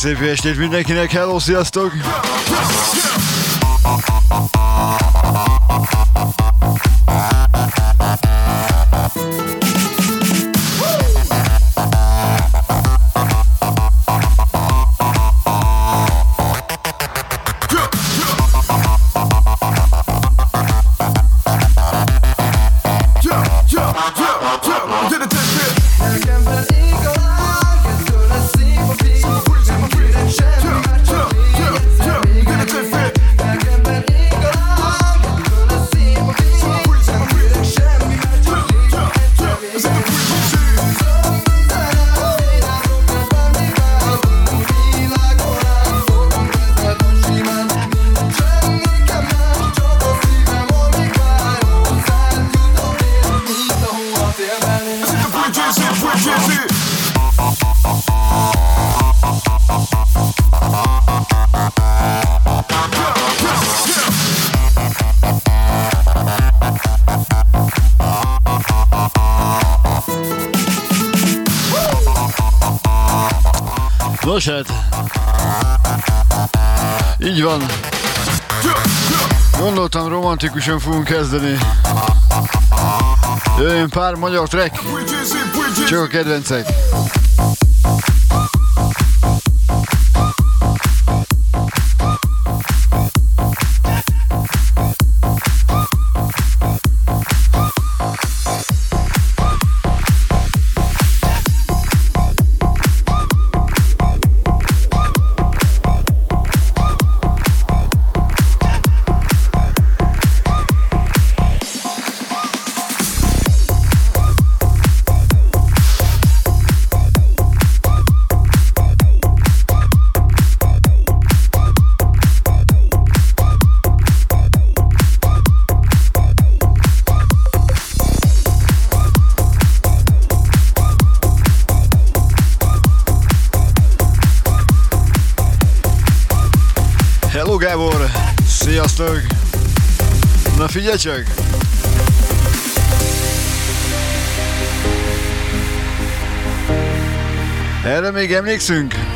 Szép estét mindenkinek, hello, sziasztok! Romantikusan fogunk kezdeni. Jöjjön pár magyar track, csak a kedvencek. Figyelj csak! Erre még emlékszünk?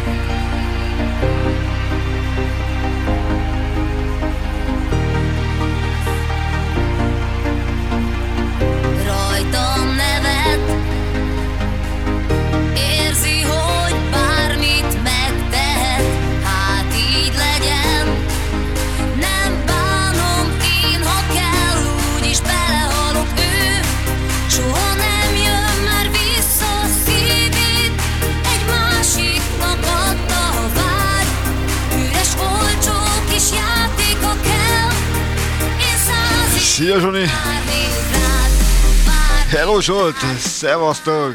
Hello Zsolt! Szevasztok!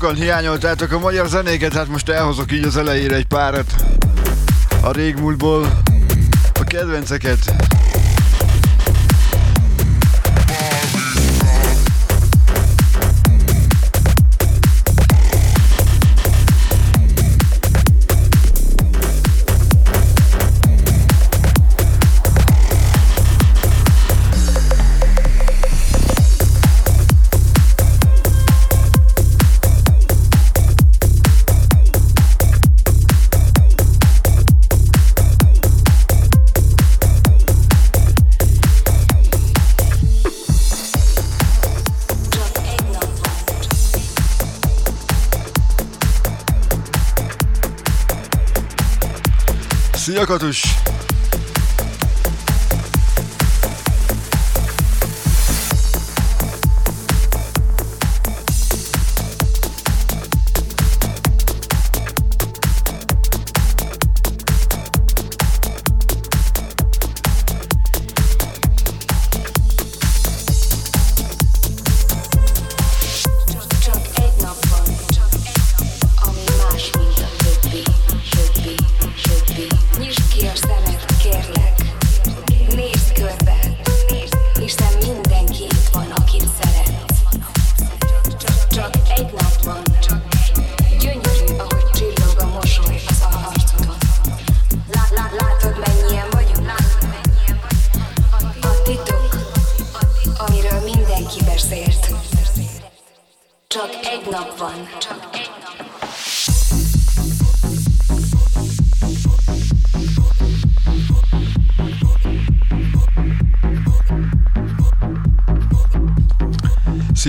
Sokan hiányoltátok a magyar zenéket, hát most elhozok így az elejére egy párat a régmúltból, a kedvenceket. Szia Katus!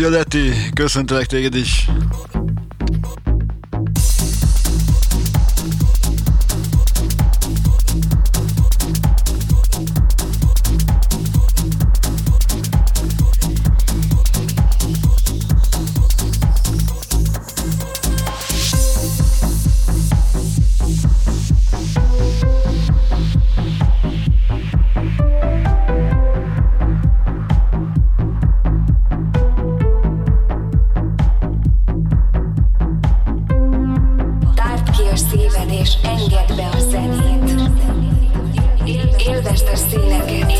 Szia Leti, köszöntelek téged is. és engedd be a zenét. Élvezd a színeket,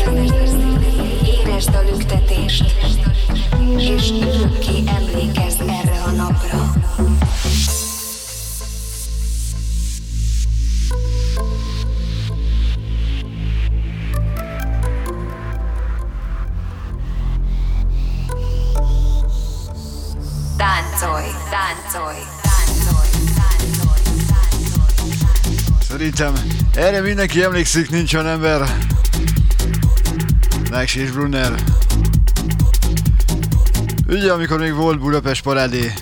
érezd a lüktetést, és ülj ki emlékezni. Mindenki emlékszik, nincs olyan ember. Max és Brunner. Ugye, amikor még volt Budapest parádé.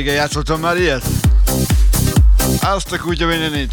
Régen játszottam már ilyet? Azt a kutya minden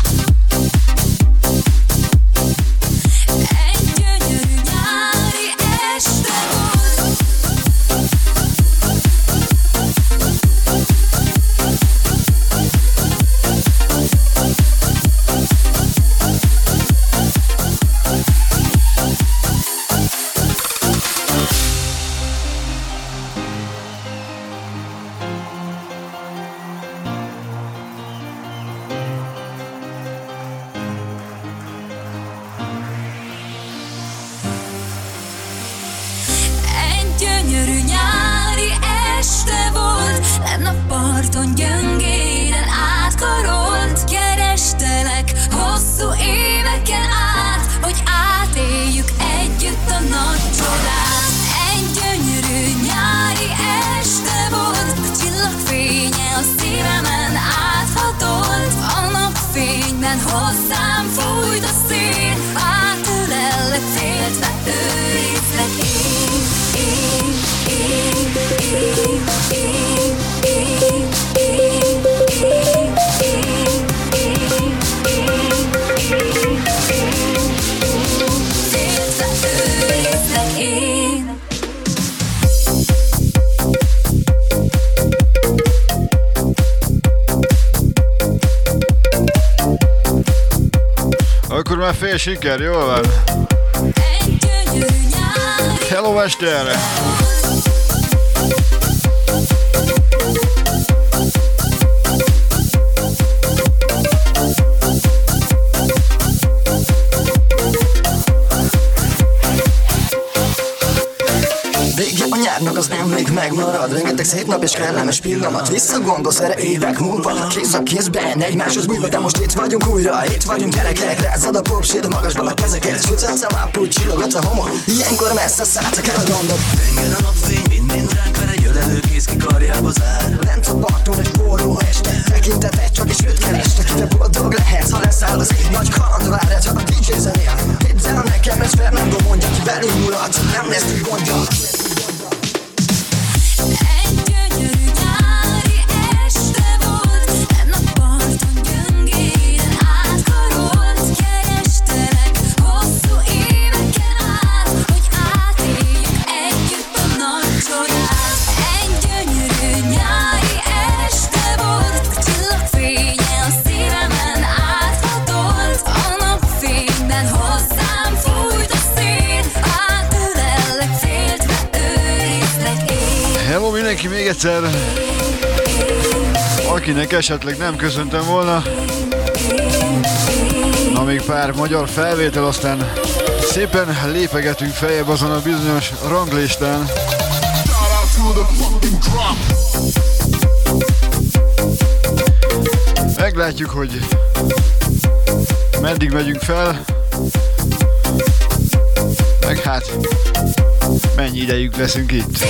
Siker, jól van. Hello, Ester! Szép nap és kellemes pillanat. Visszagondolsz erre évek múlva. Kéz a kézben egymáshoz bújva De most itt vagyunk újra, itt vagyunk gyerekek Rázad a popsét, a magasban a kezeket. Futsz a mápú, csillogat a homo Ilyenkor messze szálltak el a gondok Tenger a napfény, minden ránk ver egy ölelő kéz ki karjába zár. Lent a parton egy forró este. Tekinteted csak is őt kereste De boldog lehetsz, ha leszáll az ég. Nagy kaland várja, csak a DJ zenél. Hidd el nekem, ez Fernando mondja Ki belül mulat, nem lesz gondja egyszer, akinek esetleg nem köszöntem volna. Na még pár magyar felvétel, aztán szépen lépegetünk feljebb azon a bizonyos ranglistán. Meglátjuk, hogy meddig megyünk fel. Meg hát, mennyi idejük leszünk itt.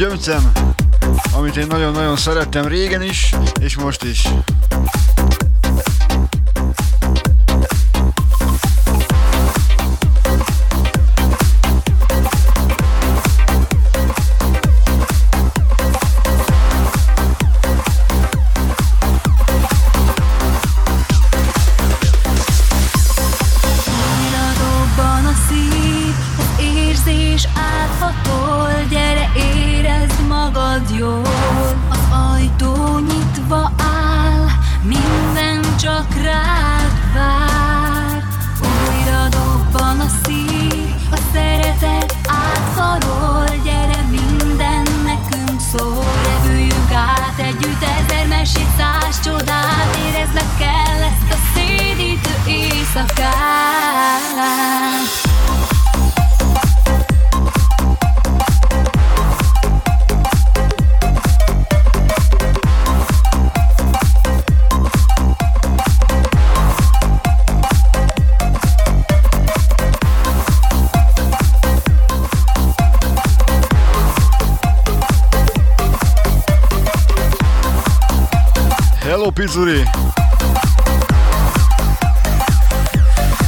Gyömcem, amit én nagyon-nagyon szerettem régen is, és most is. Pizuri.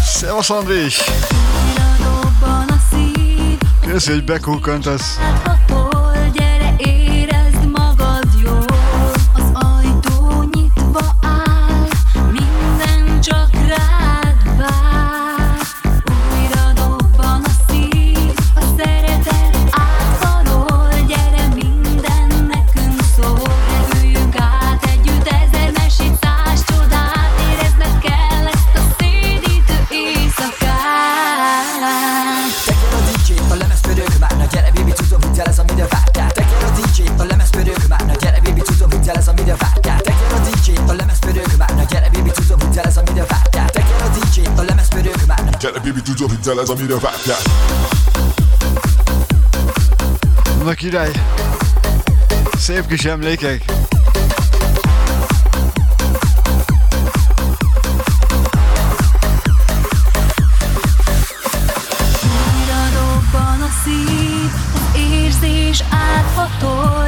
Szevasz Andrés! Köszi, hogy bekukkantasz. ezzel ez, amiről vágyják. Na király, szép kis emlékek.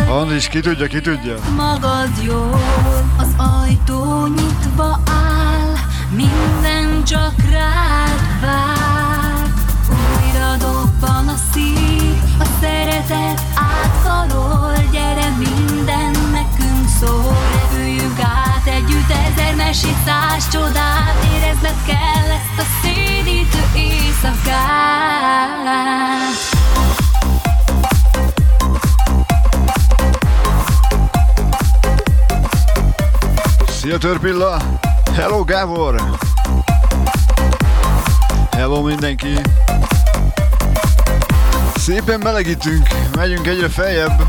Andris, ki tudja, ki tudja? Magad jól, az ajtó nyitva áll, minden csak rád. Szeretet átkarol, gyere minden nekünk szól. Repüljünk át együtt ezer mesét, száz csodát, érezned kell ezt a szédítő éjszakát. Szia Törpilla! Hello Gábor! Hello mindenki! Szépen melegítünk, megyünk egyre feljebb.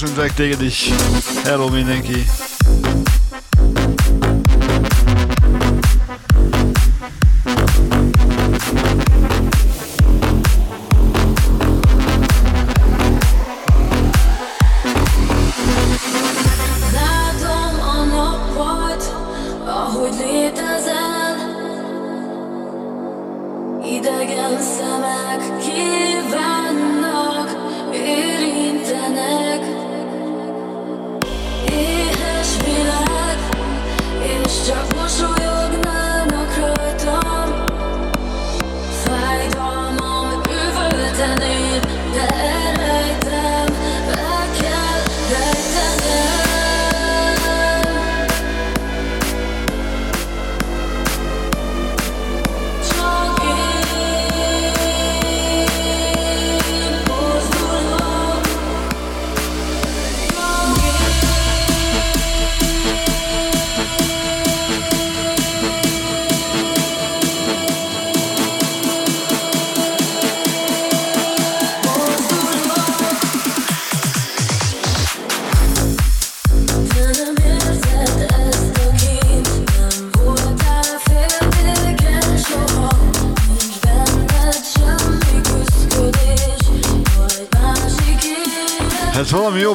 Köszöntek téged is. Hello mindenki. jobb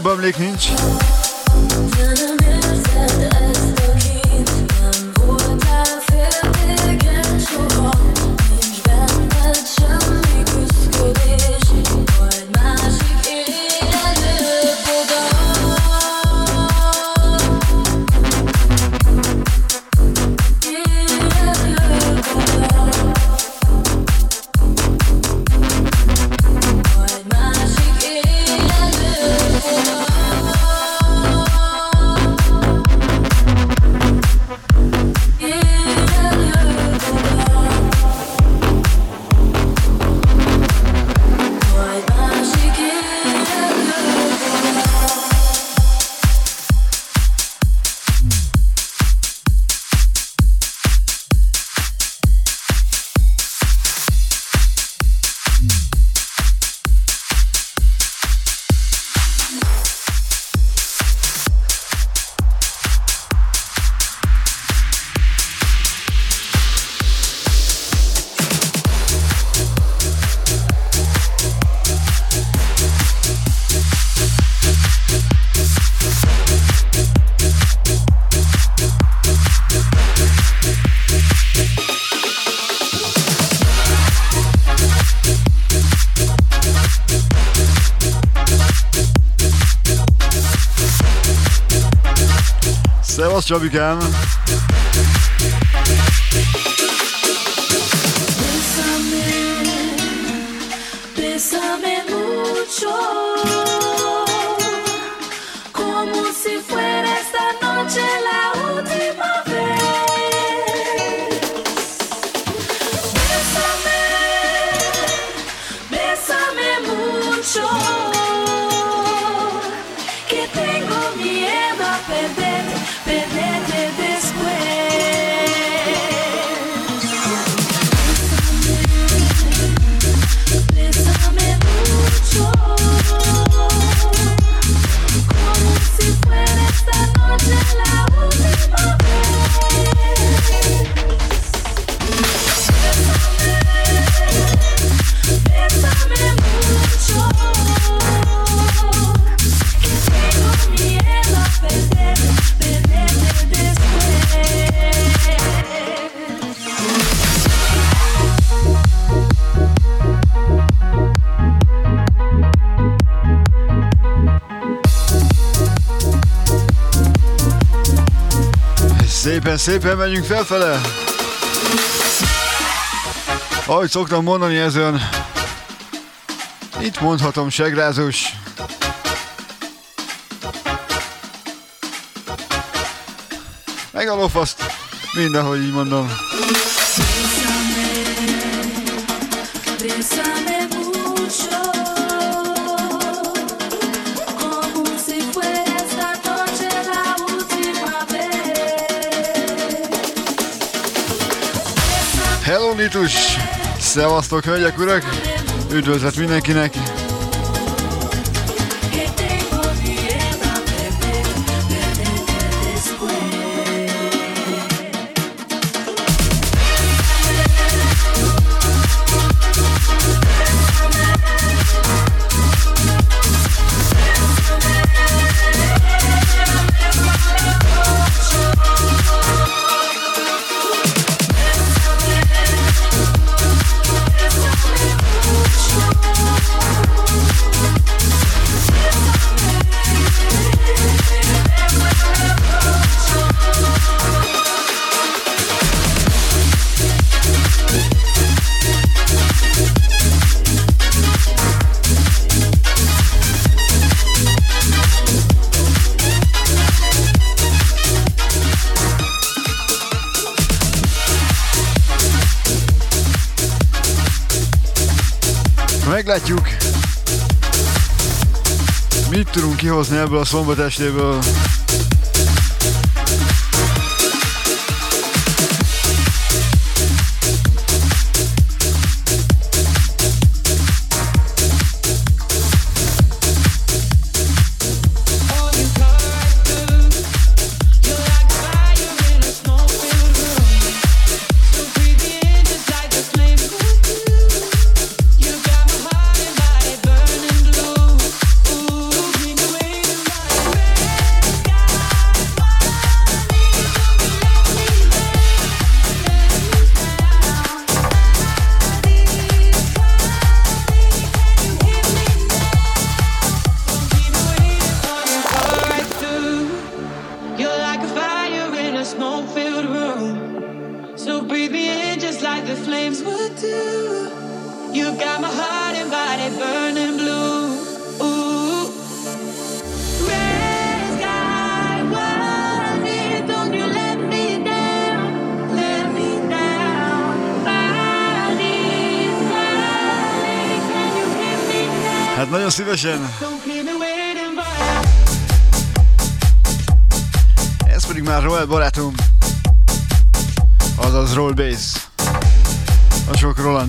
emlék nincs. Szevasz Csabikám! Szépen, szépen megyünk felfele. Ahogy szoktam mondani ezen, itt mondhatom segrázós. Meg a lofaszt, mindenhogy így mondom. Nitus! Szevasztok hölgyek, urak! Üdvözlet mindenkinek! hrozně, bylo slovo, bylo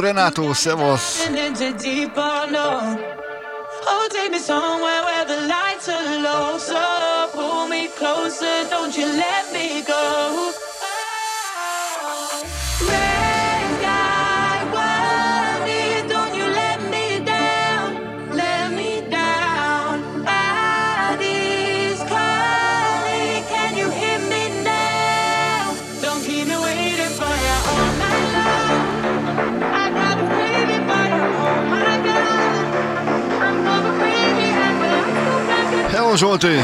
Renato! Oh, take me somewhere where the lights are low. So pull me closer, don't you let me go. 说对。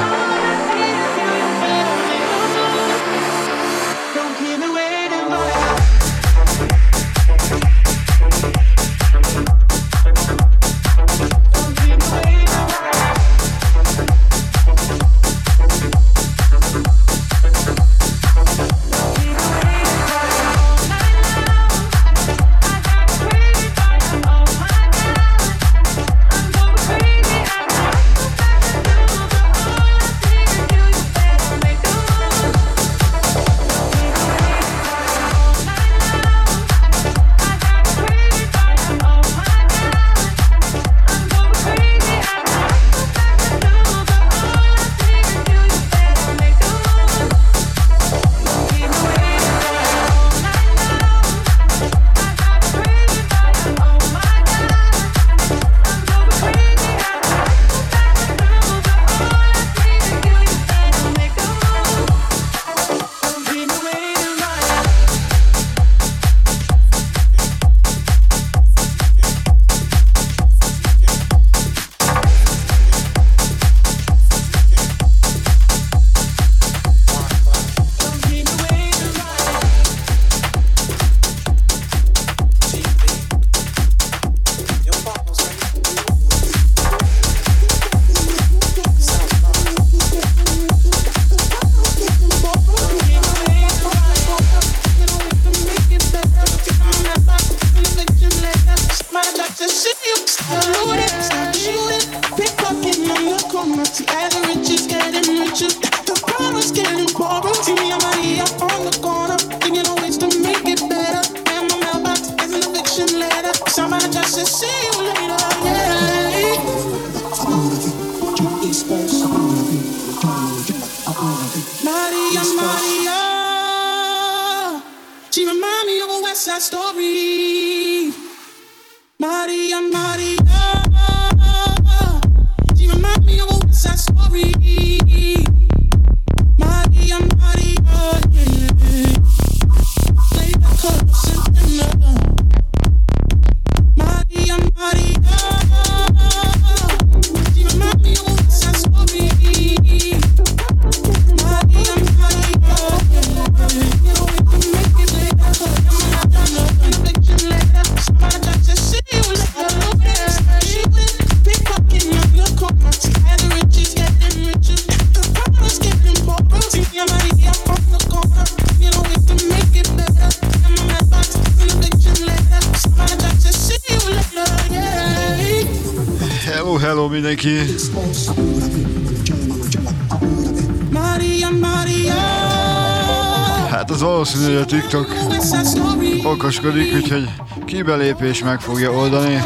Kibelépés meg fogja oldani.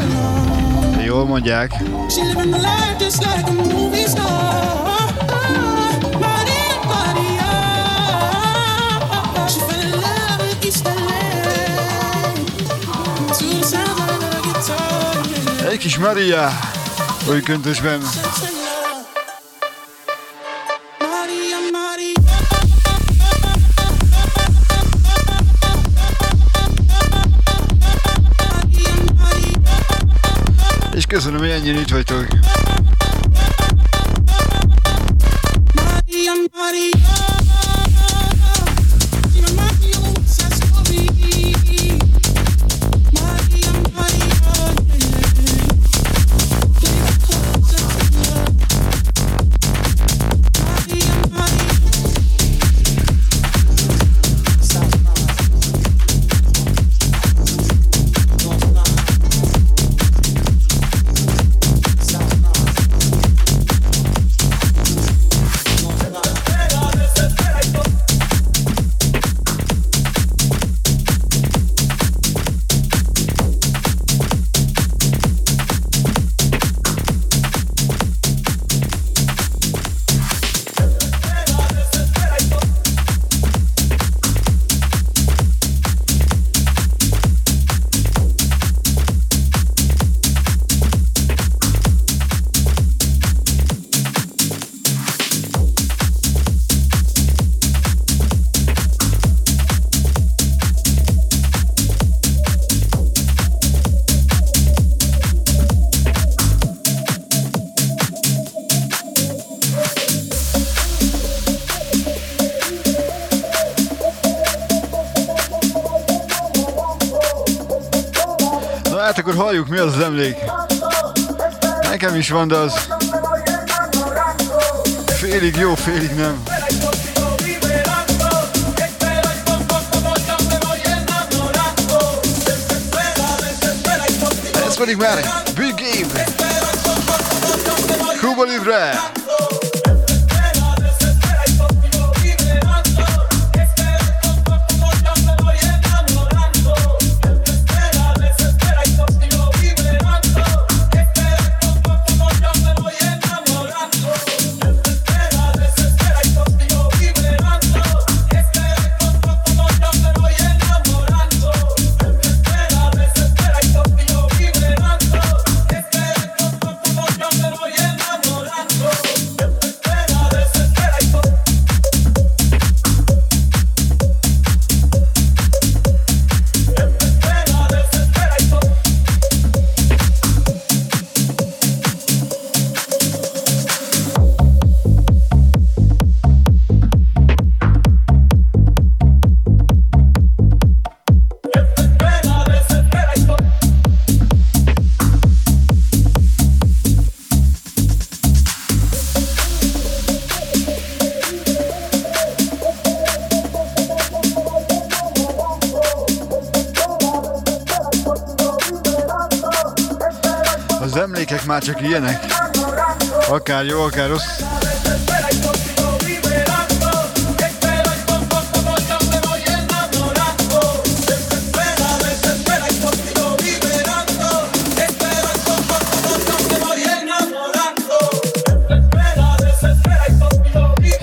Jól mondják. Egy kis Maria, új köntösben. Köszönöm, hogy ennyire itt vagytok. Emlék. Nekem is van, de az félig jó, félig nem. Ez pedig már Big Game. Cuba Libre. Csak ilyenek. Akár jó, akár rossz.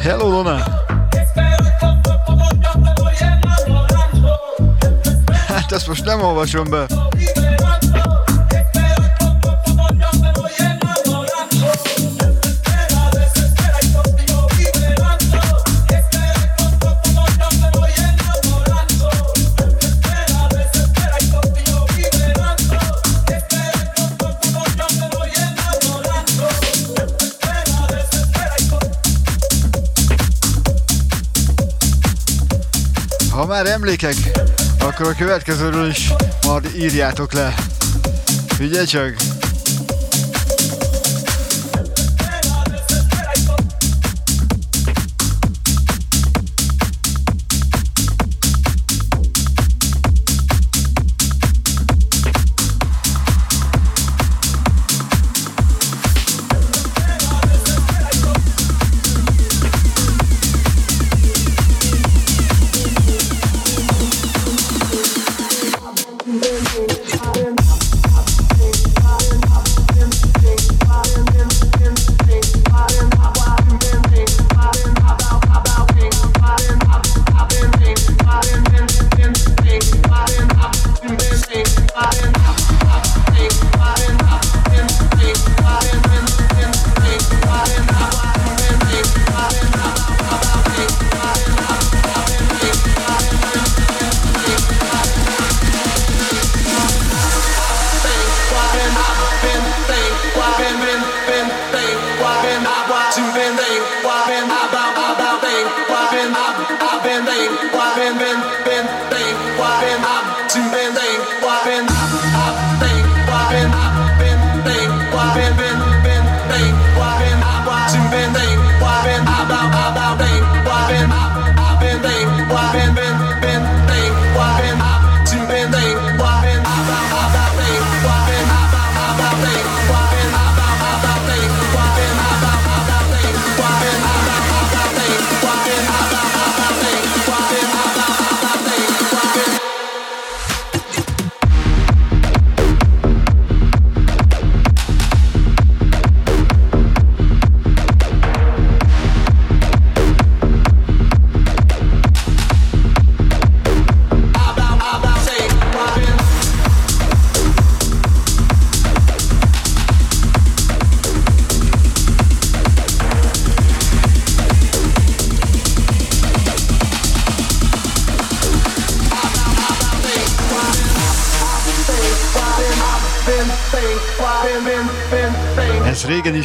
Hello, Lona! Hát ezt most nem olvasom be. Már emlékek, akkor a következőről is majd írjátok le. Figyelj csak!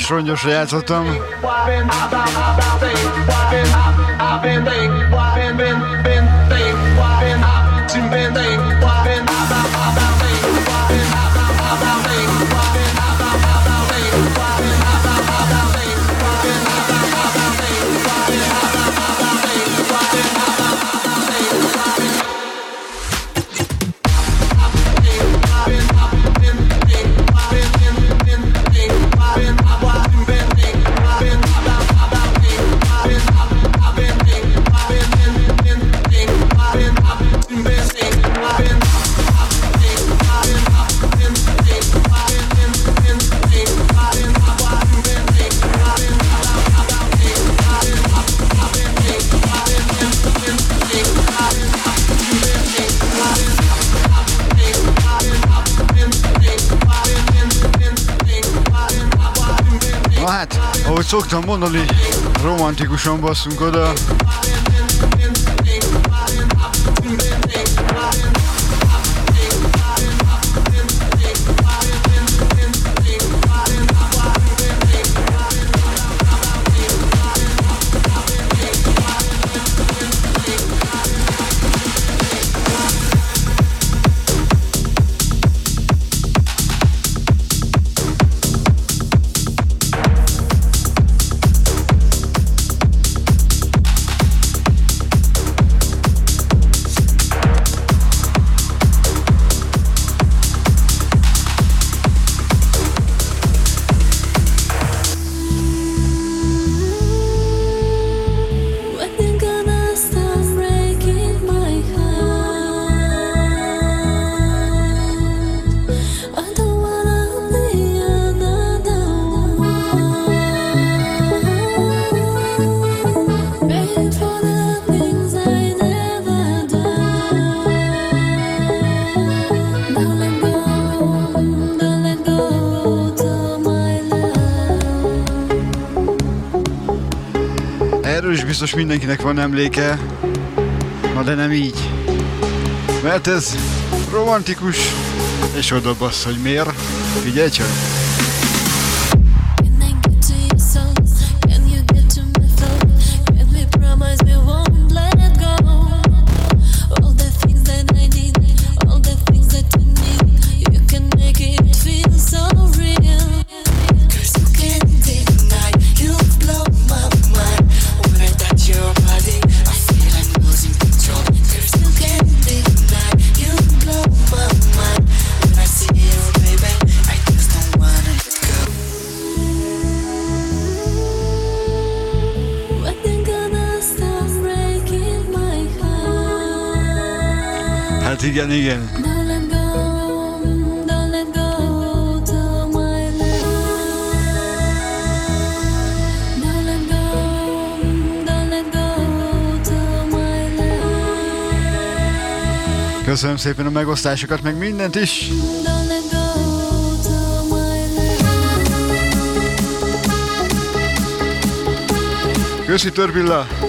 Rongyosra játszottam. hát, ahogy szoktam mondani, romantikusan basszunk oda. Mindenkinek van emléke, na de nem így. Mert ez romantikus, és oda bassz, hogy miért. Figyelj csak! Igen, igen. Köszönöm szépen a megosztásokat, meg mindent is. Köszi Törbilla!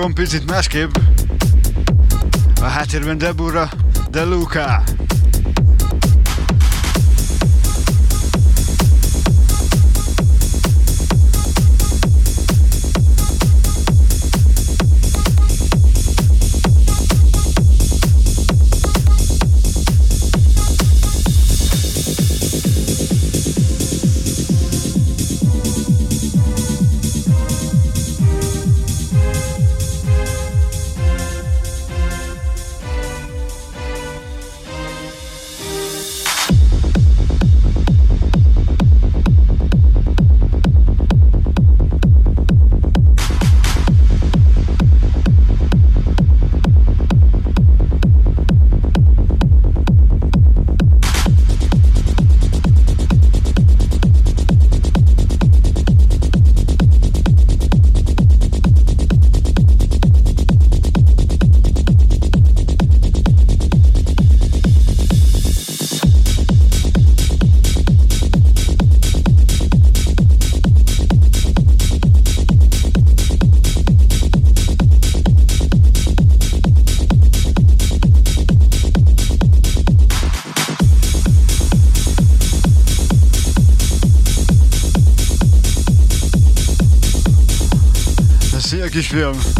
gyerekkorom picit másképp. A háttérben Deborah De Luca. Szia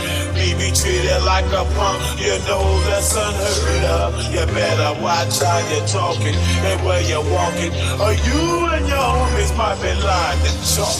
Be treated like a punk, you know that's unheard of. You better watch how you're talking and where you're walking, or you and your homies might be lying to chalk.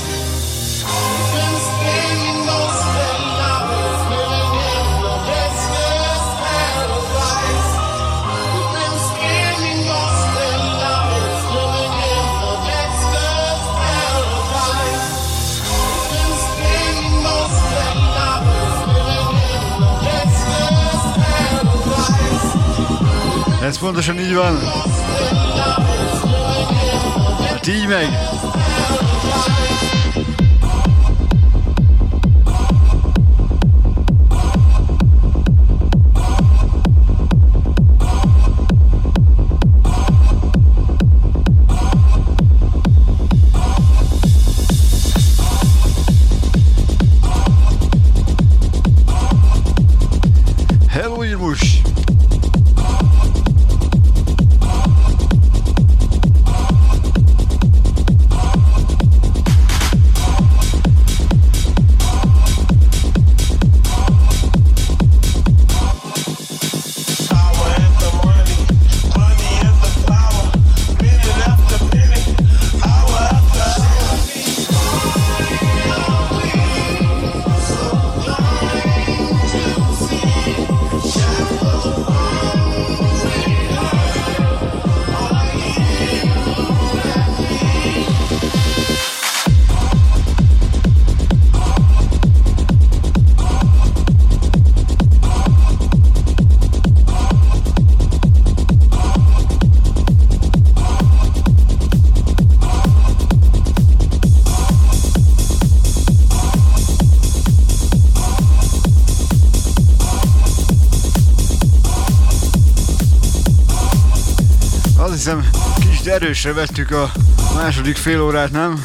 229 Ivan. Dimek. Erősre vettük a második fél órát, nem?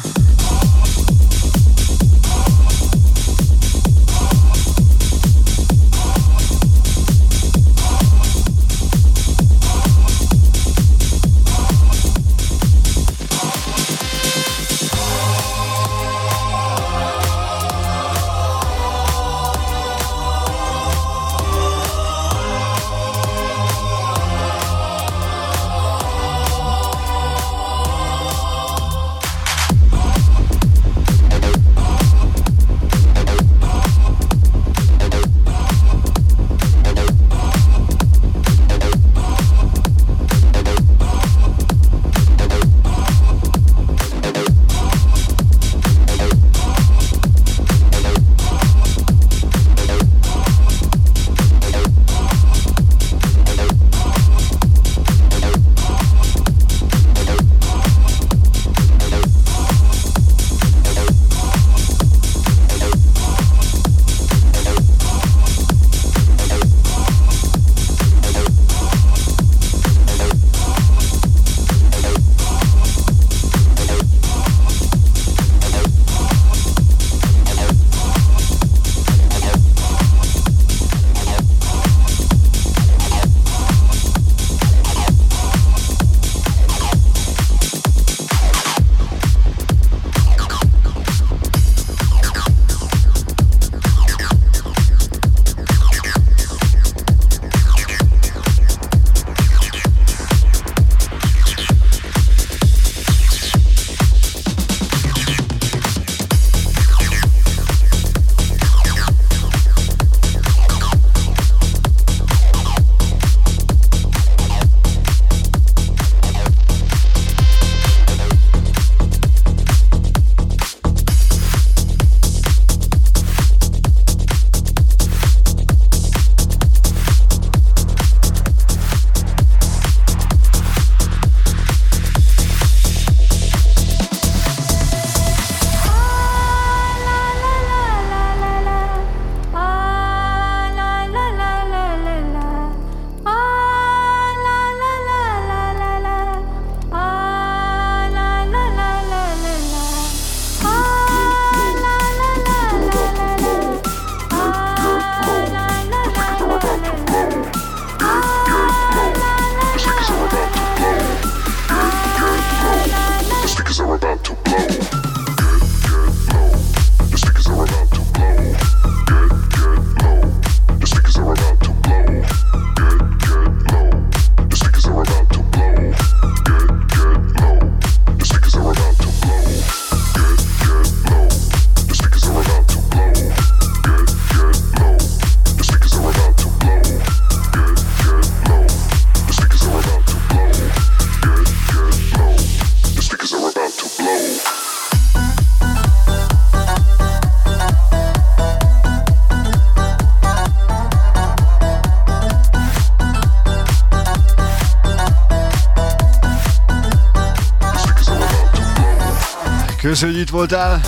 Köszönjük, hogy itt voltál,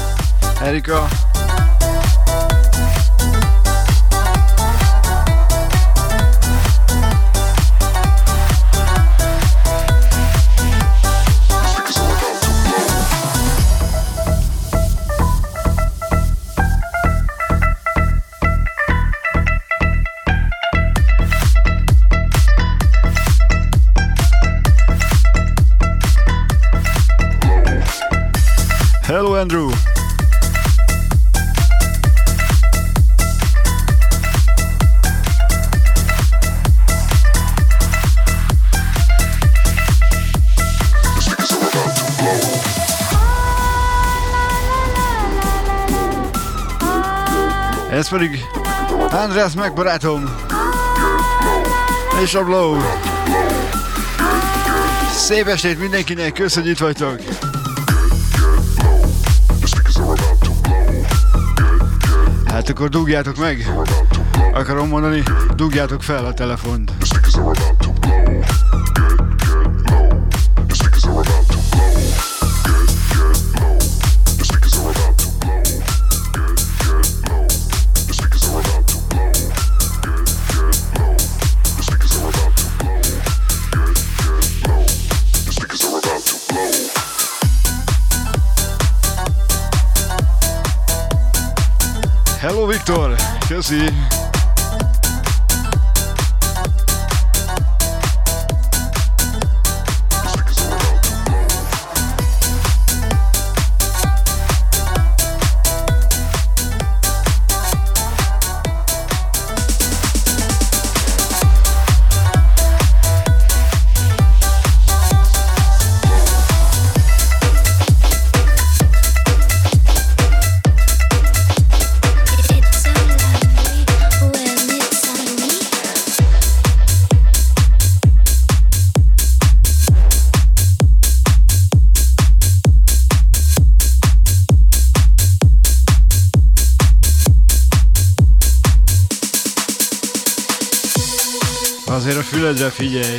Erika. Hello, András megbarátom és a Blow. Szép estét mindenkinek, köszönjük, itt vagytok! Hát akkor dugjátok meg. Akarom mondani, dugjátok fel a telefont. Hello Viktor, köszi! Füledre figyelj!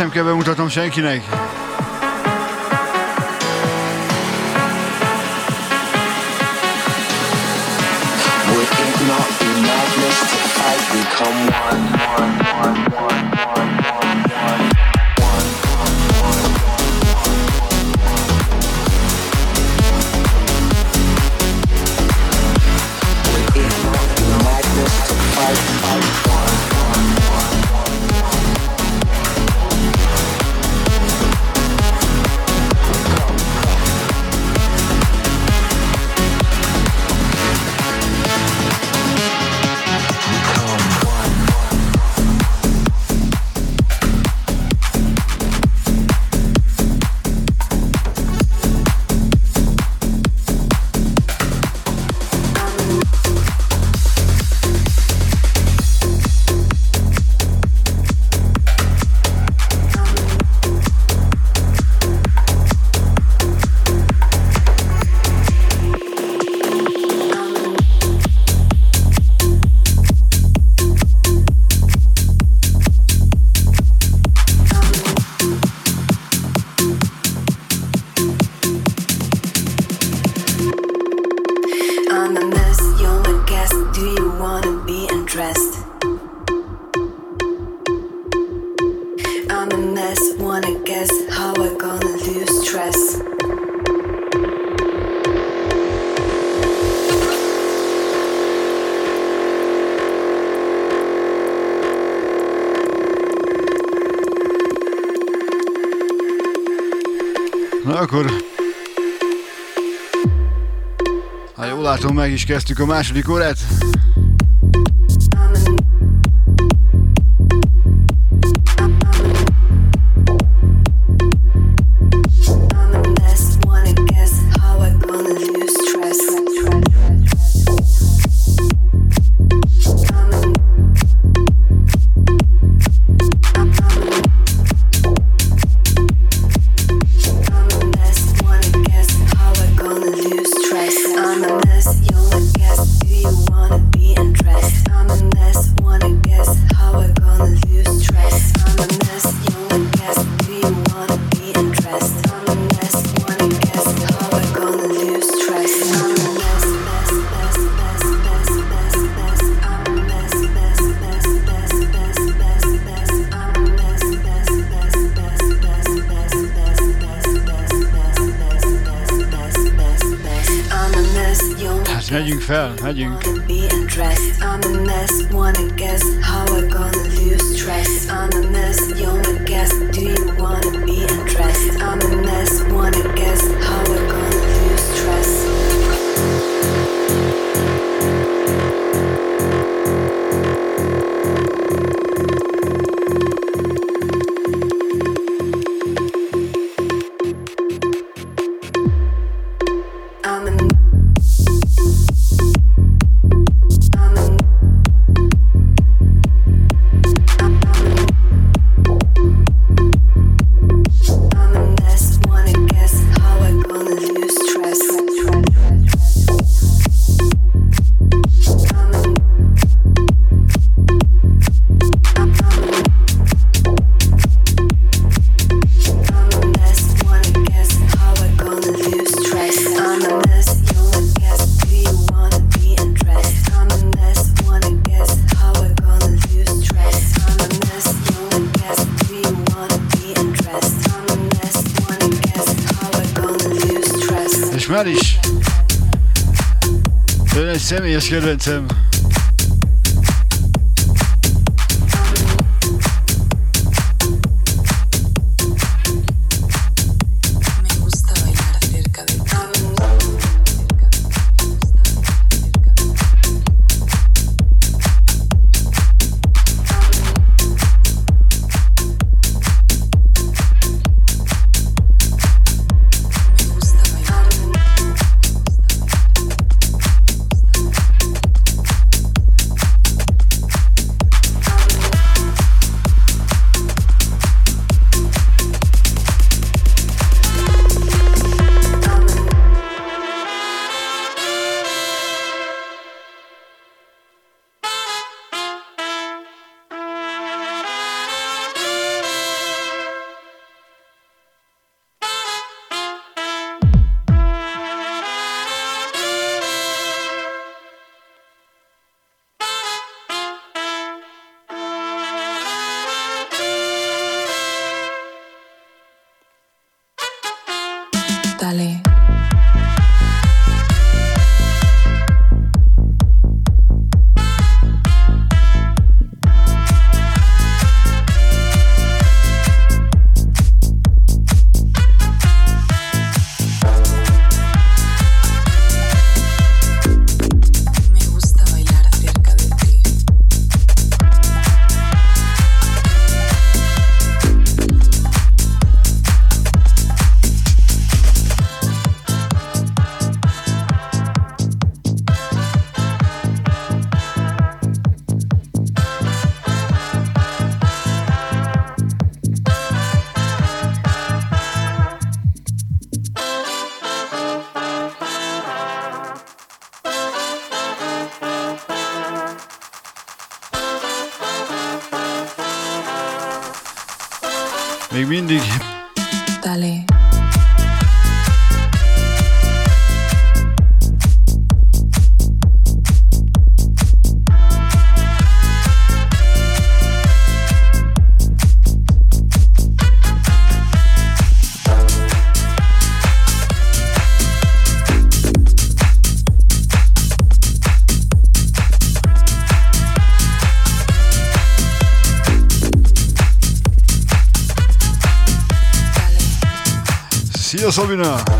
Sem kell bemutatom senkinek. Meg is kezdtük a második órát. Tim, you're good Tim. Kedvencem. Sabina.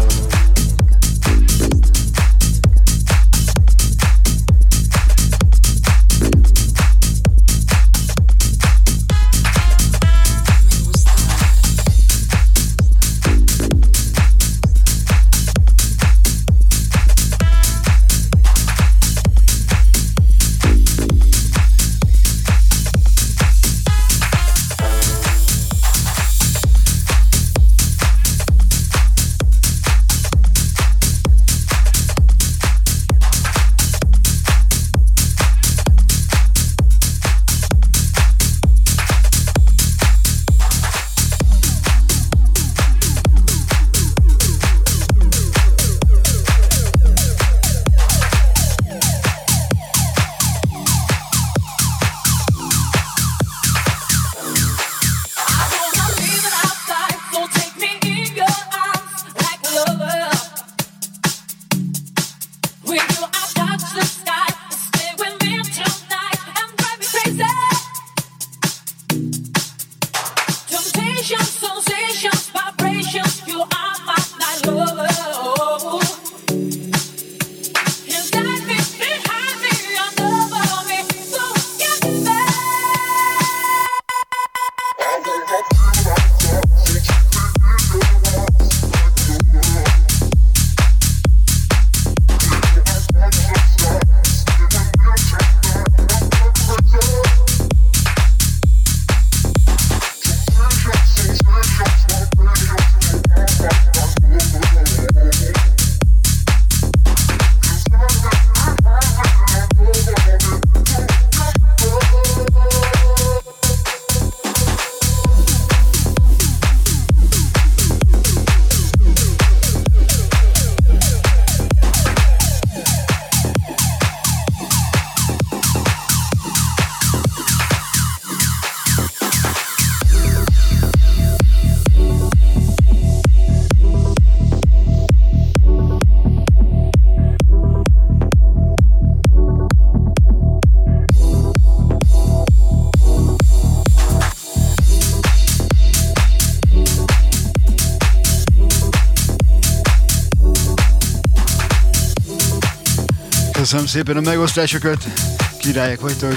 Köszönöm szépen a megosztásokat. Királyok vagytok.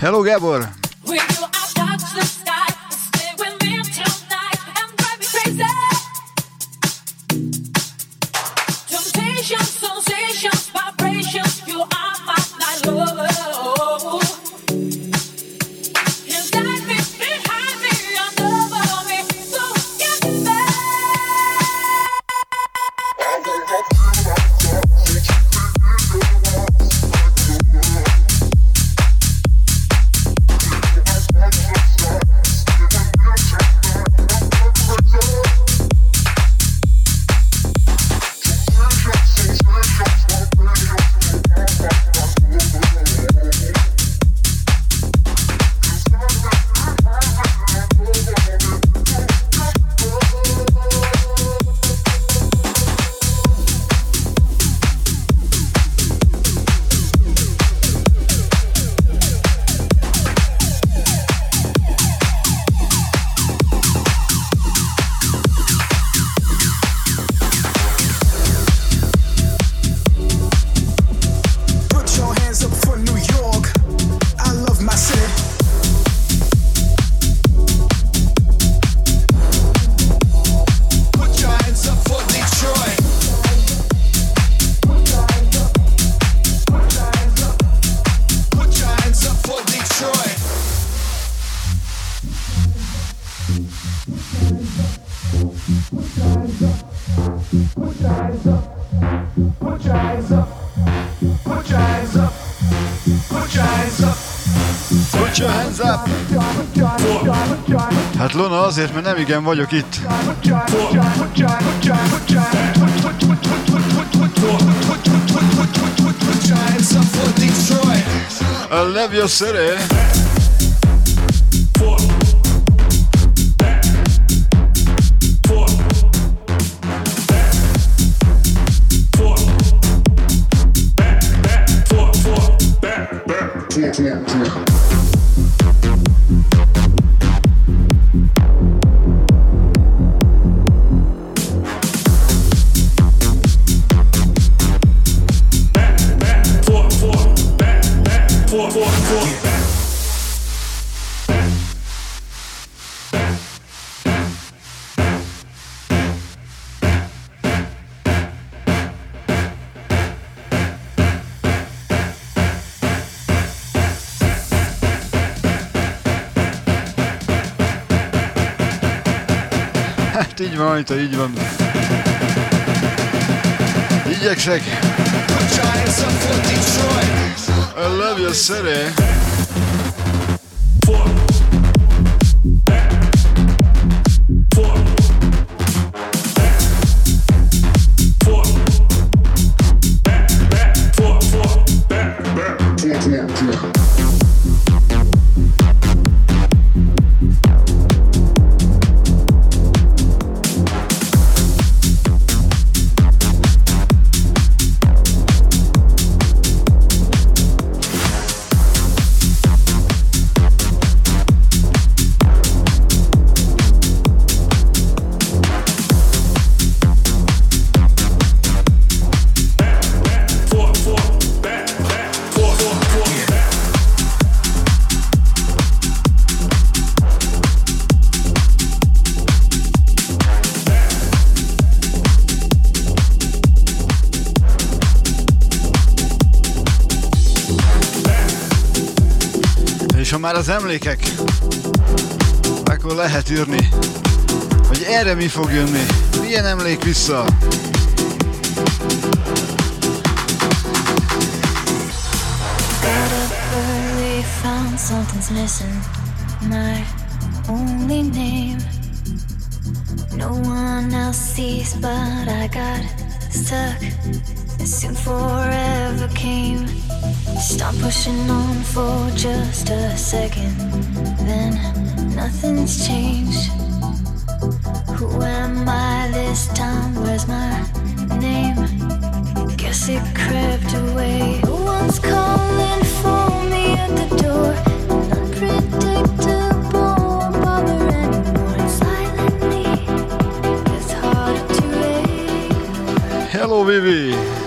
Hello Gábor! Azért, mert nem igen vagyok itt. I love your city. így van, Anita, így van. Igyekszek. I love your city. Az emlékek, akkor lehet írni, hogy erre mi fog jönni, milyen emlék vissza. but I got stuck. And soon forever came. Stop pushing on for just a second, then nothing's changed. Who am I this time? Where's my name? Guess it crept away. Who one's calling for me at the door? Unpredictable. Hello, Vivi!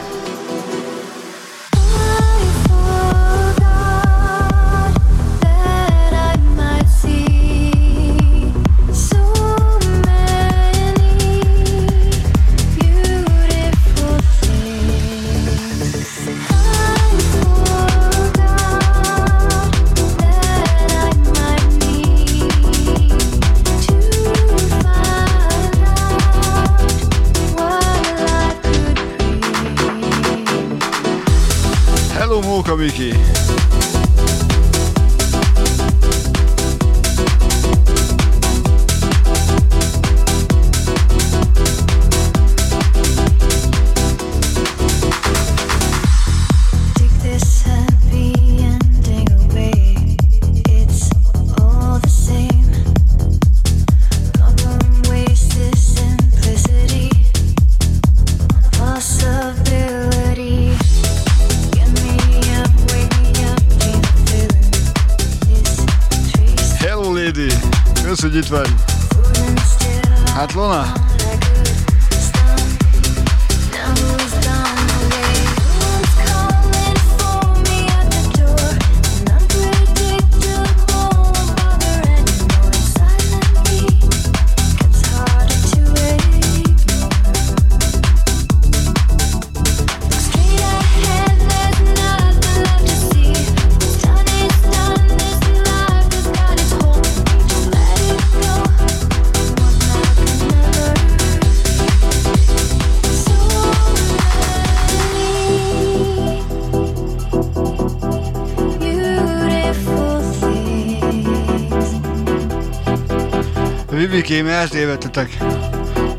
Ádám címe, ezt évetetek.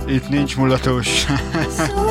Itt nincs mulatos. Szóval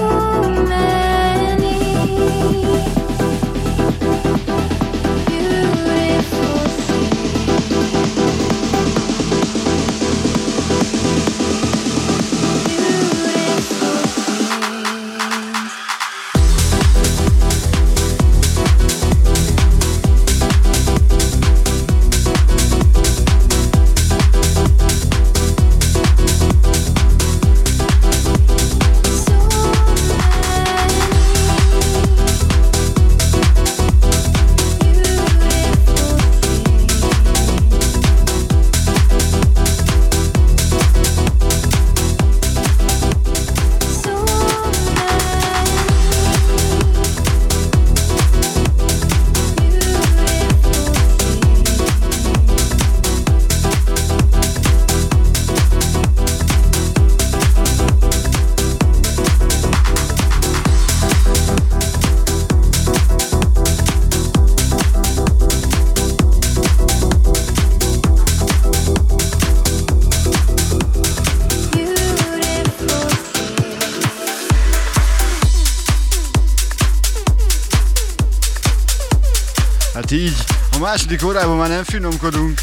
második órában már nem finomkodunk.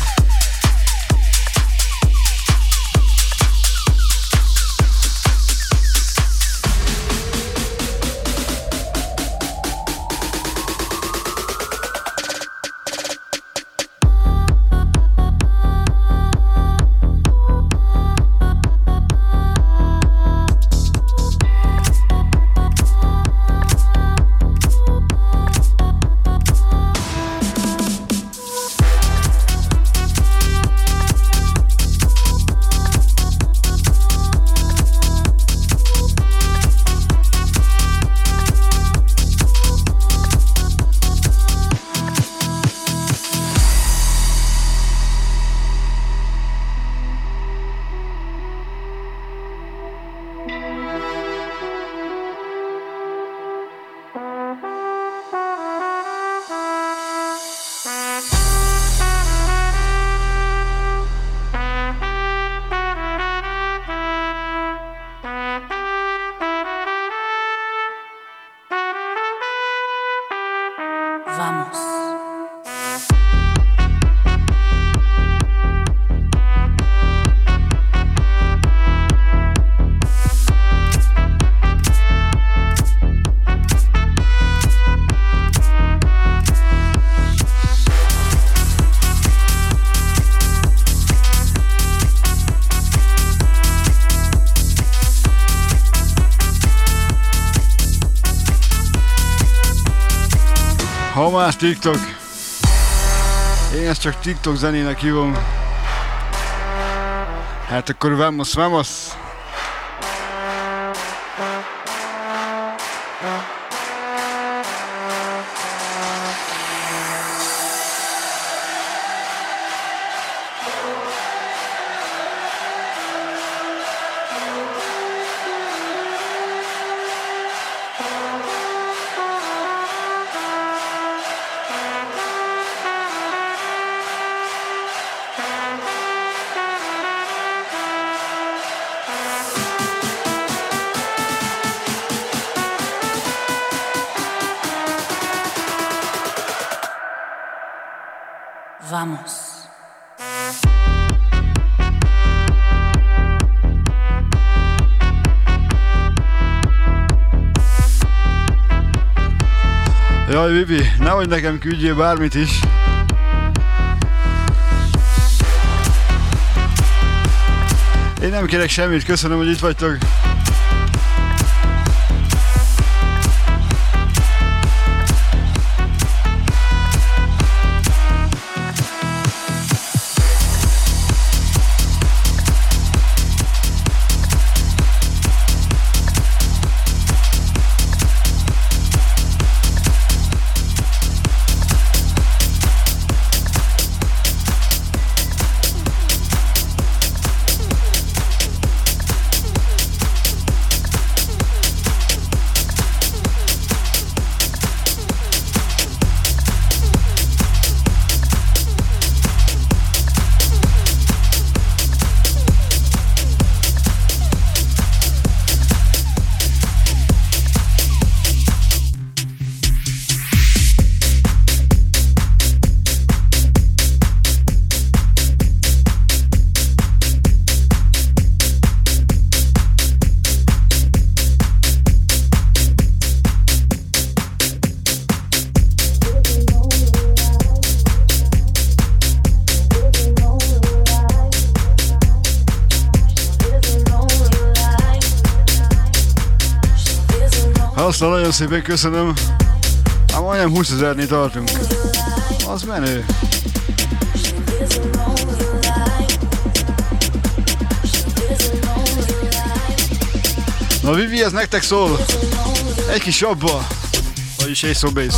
TikTok. Én ezt csak TikTok zenének hívom. Hát akkor vamos, vamos! Nehogy nekem küldjél bármit is. Én nem kérek semmit, köszönöm, hogy itt vagytok. Nagyon szépen köszönöm. Hát majdnem 20 ezernél tartunk. Az menő. Na Vivi, ez nektek szól. Egy kis abba. Vagyis egy szobész.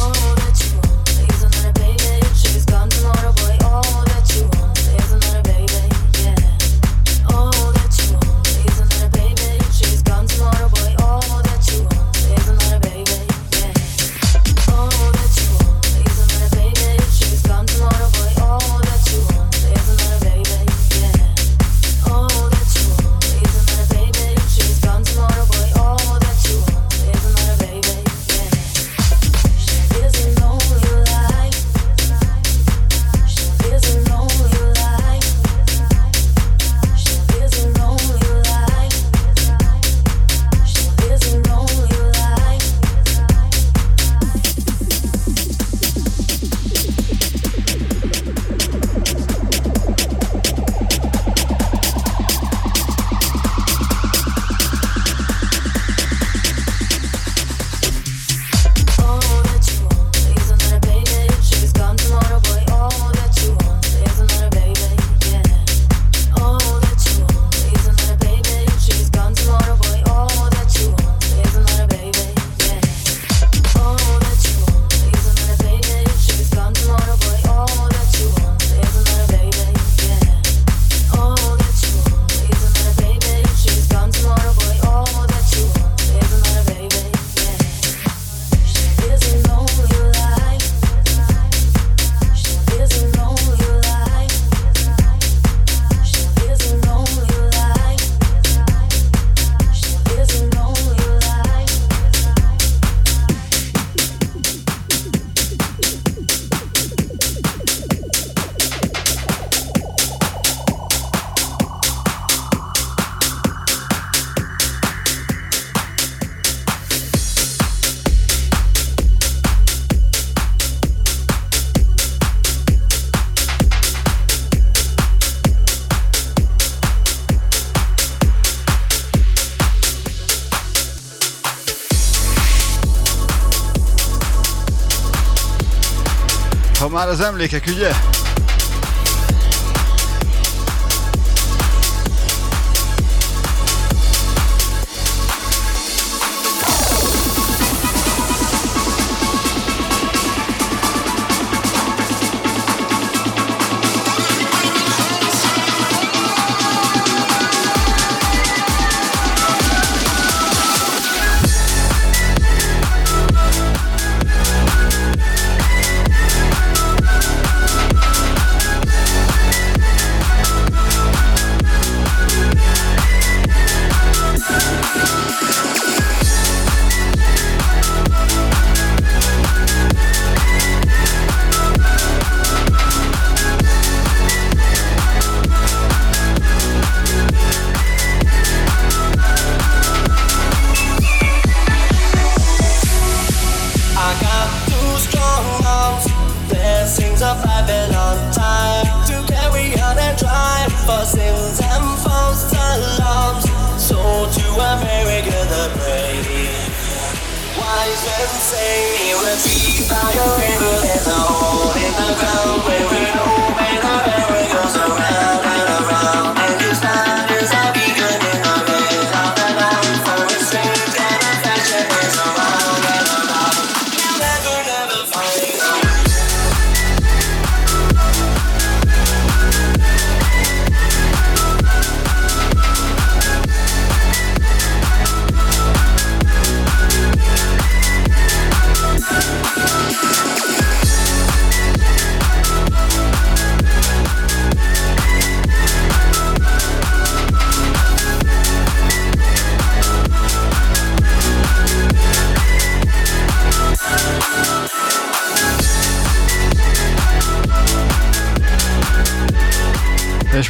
már az emlékek, ugye?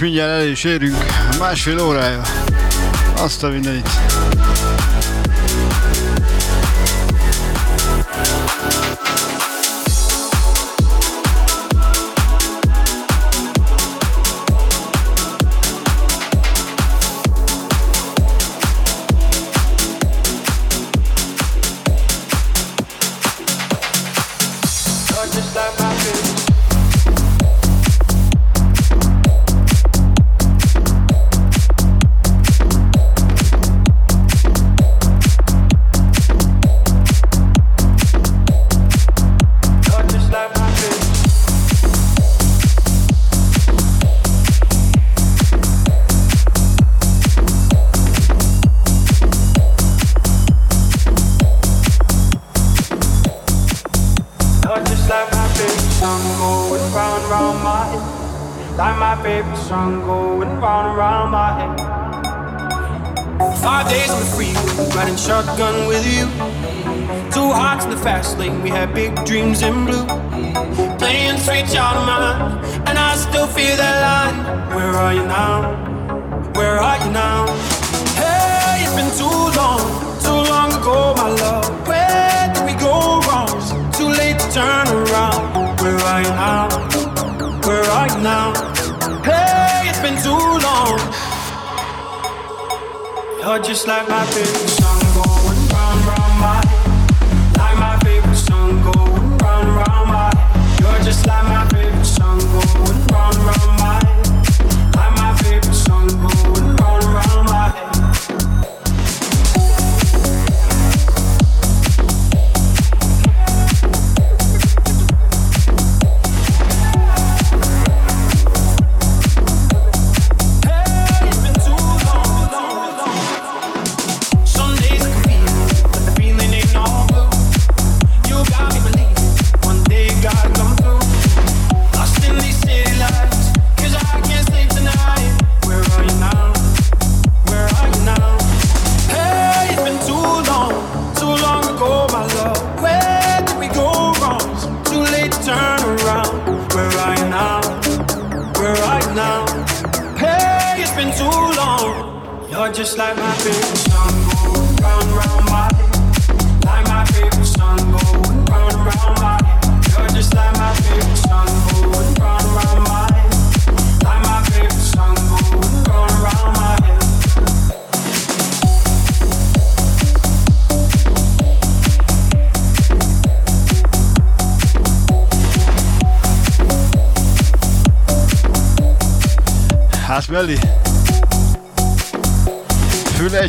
mindjárt el is érünk, másfél órája. Azt a mindenit.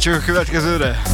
Kíváncsiak a következőre?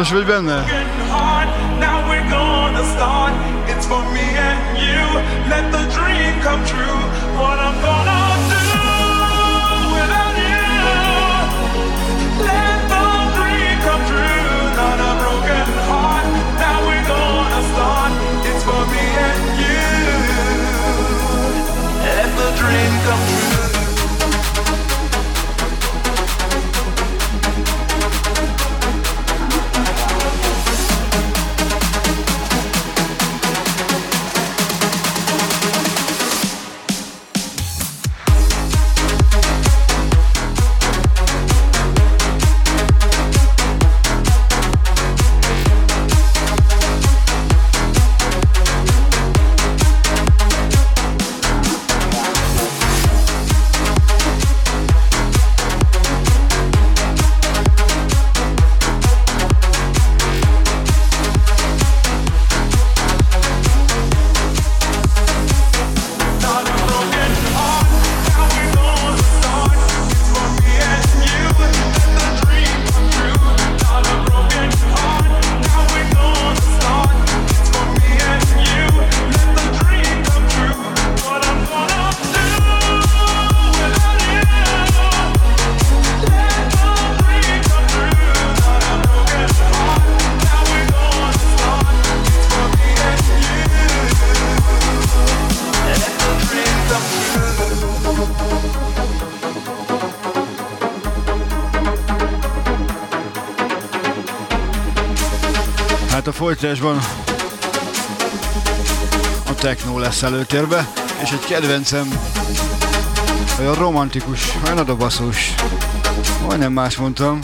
coś wybędę. folytásban a techno lesz előtérbe, és egy kedvencem, olyan romantikus, hát olyan adobaszós, majdnem más mondtam,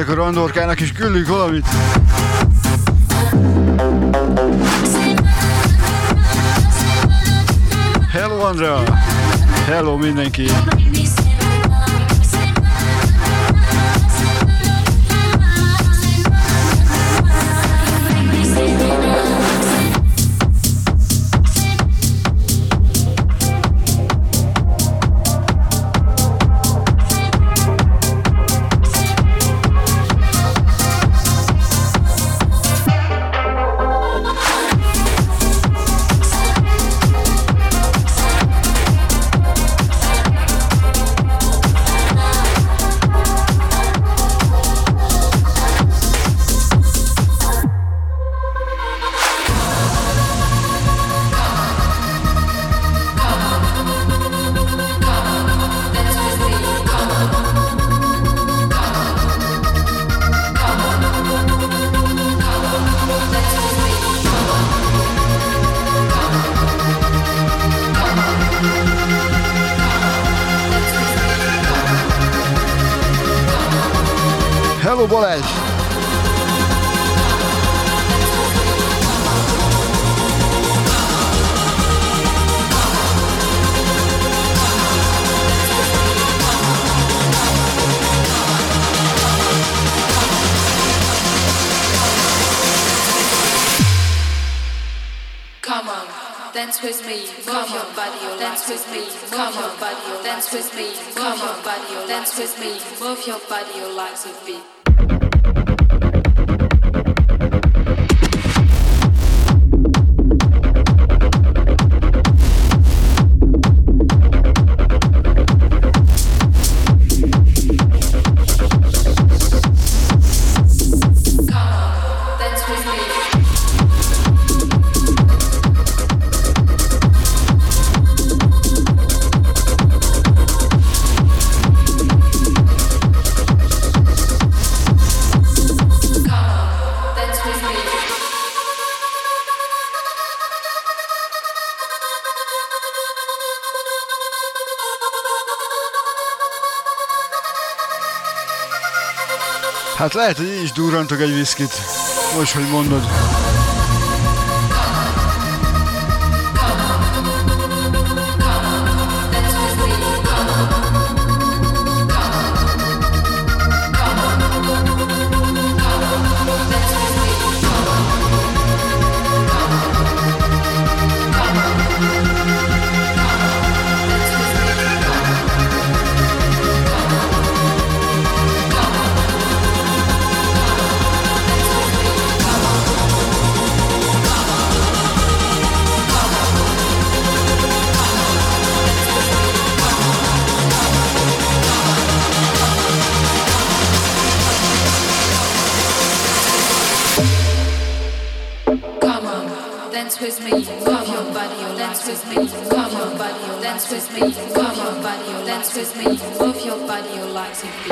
akkor Andorkának is küldünk valamit. Hello Andrea! Hello mindenki! lehet, hogy így is durrantok egy viszkit. Most, hogy mondod. touches me, you love your body, your life, you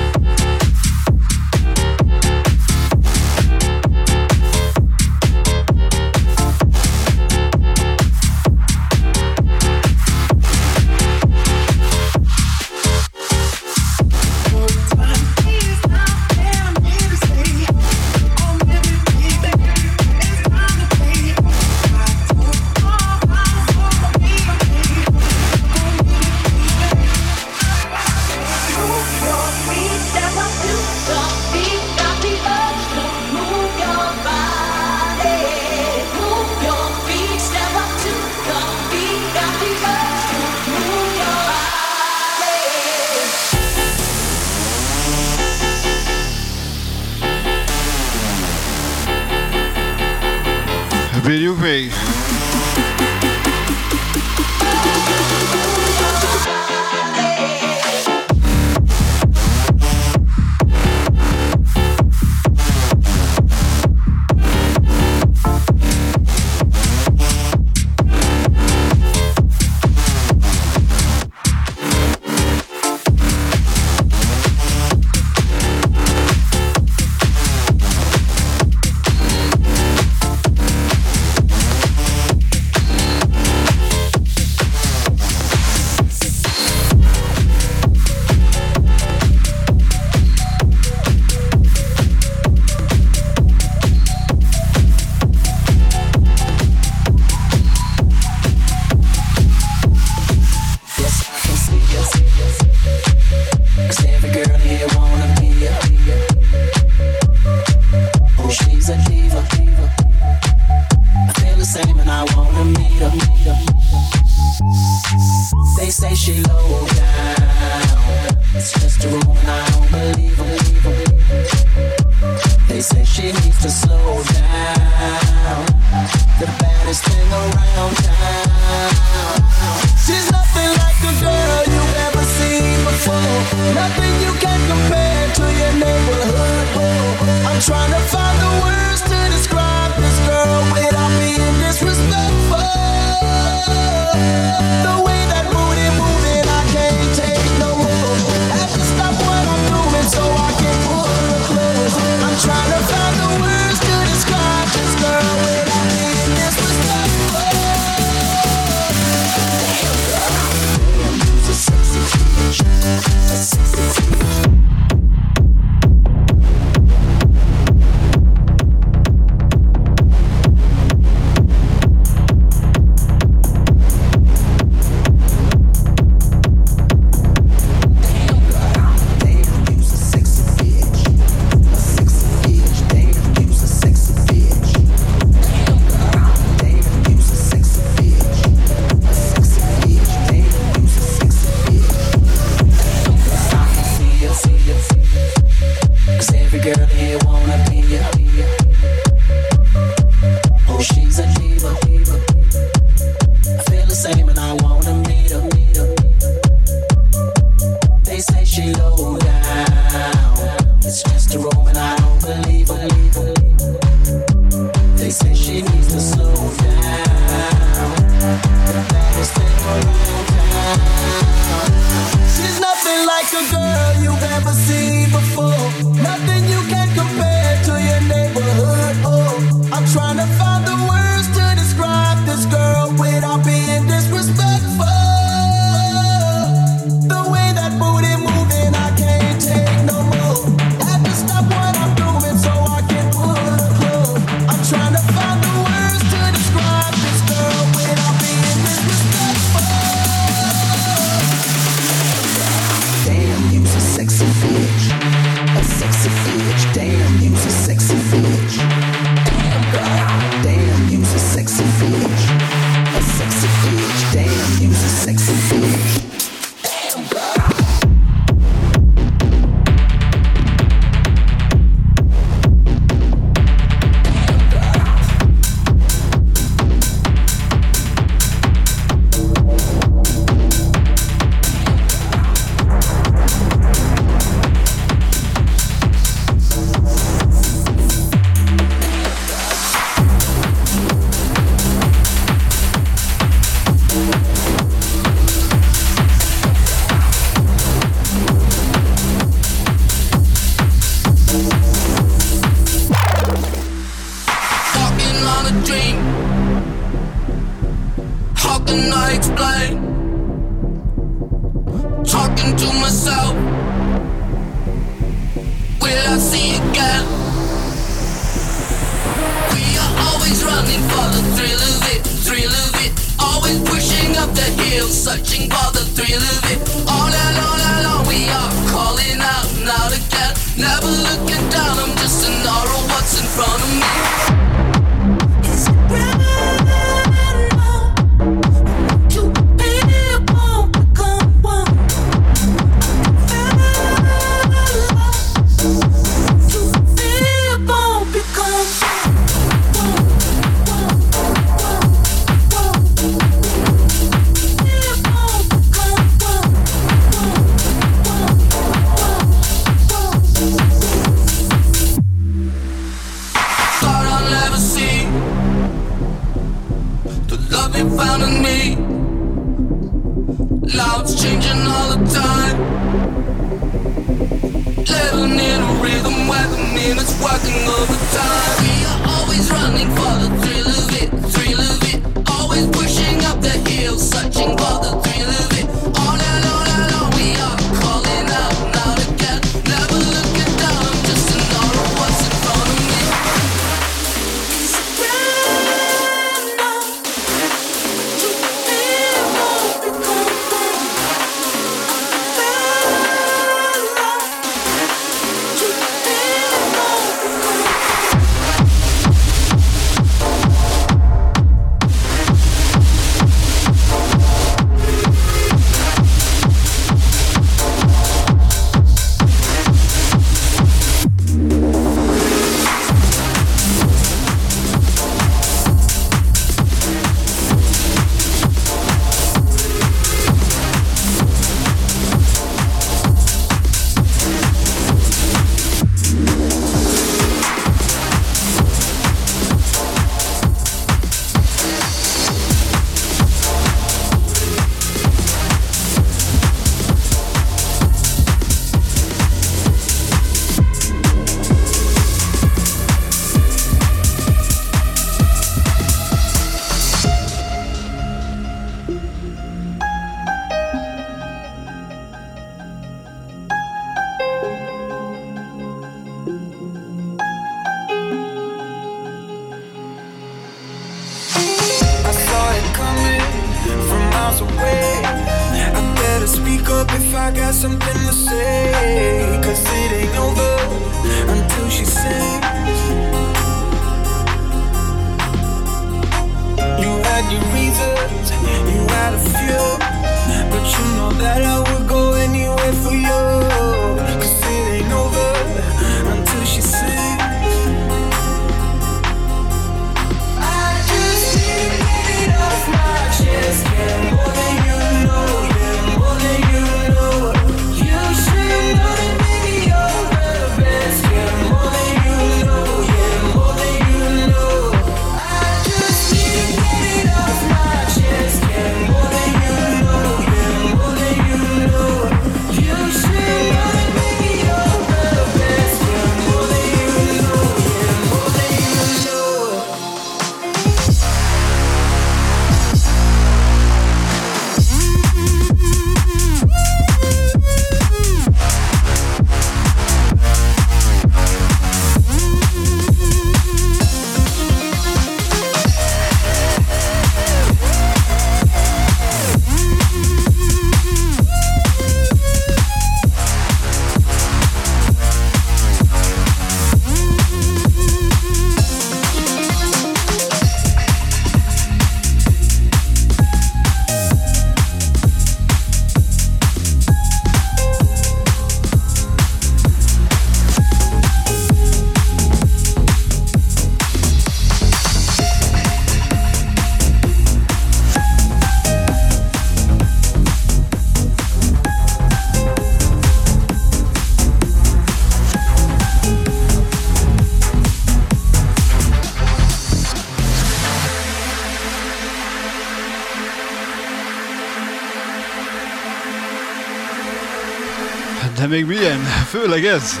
főleg ez.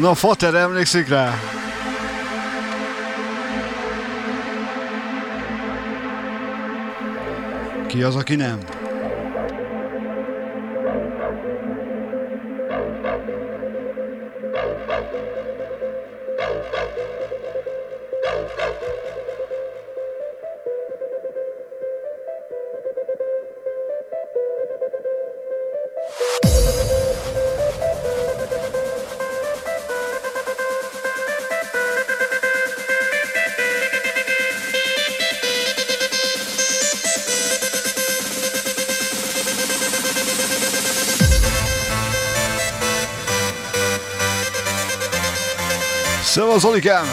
Na, Fater emlékszik rá? Ki az, aki nem? Los Hooligans.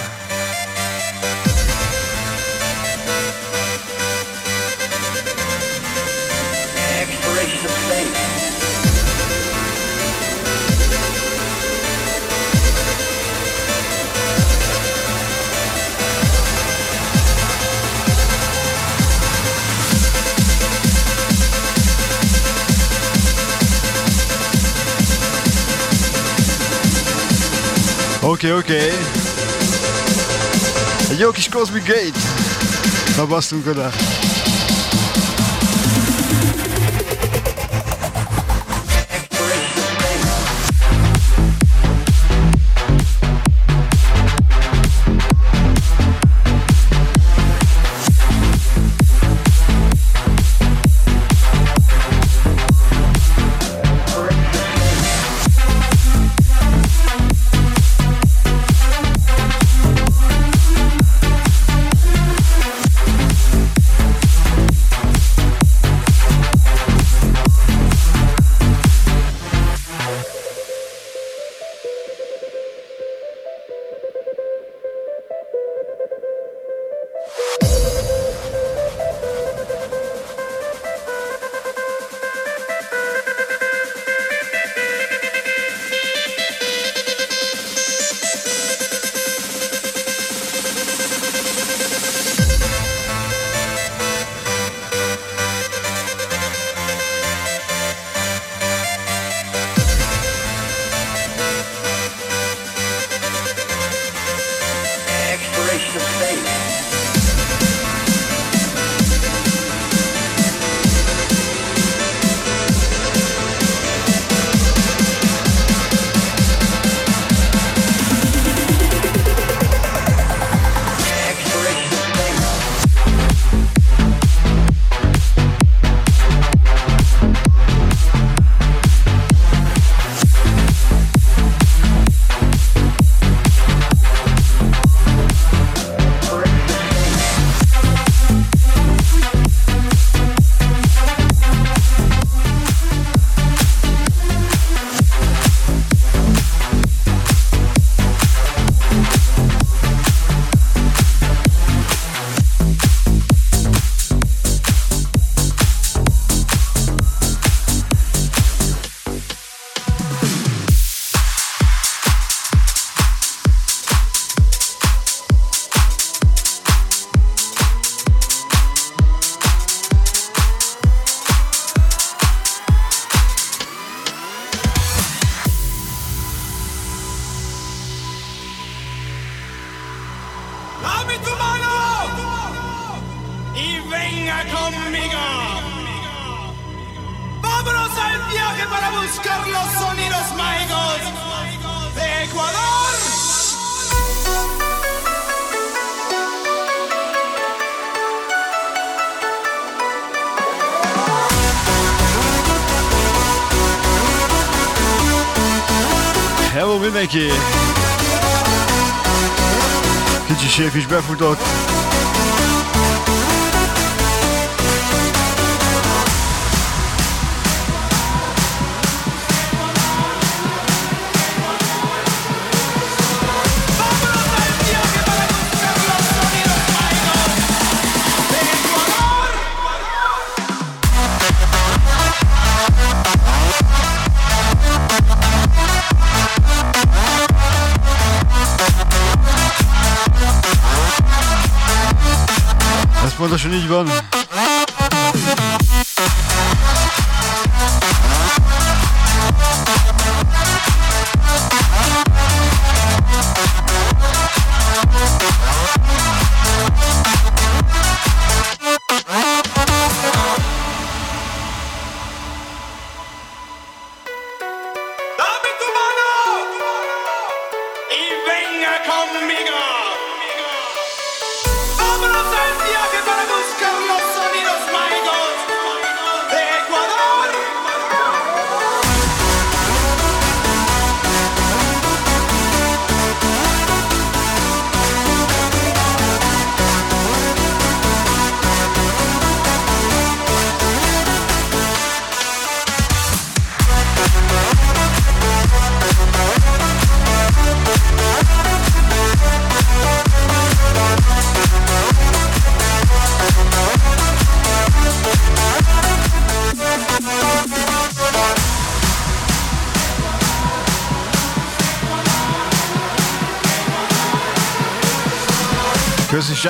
Ok, ok. jakiś Cosmic Gate na bastunku da. bij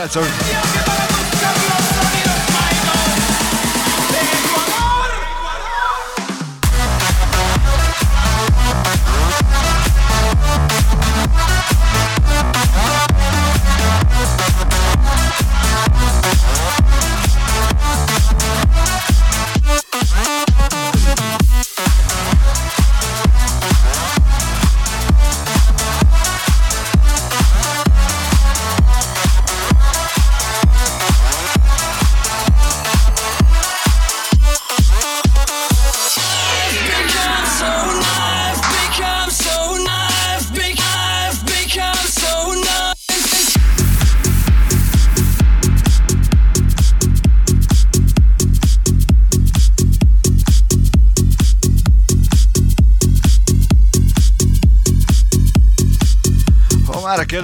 Köszi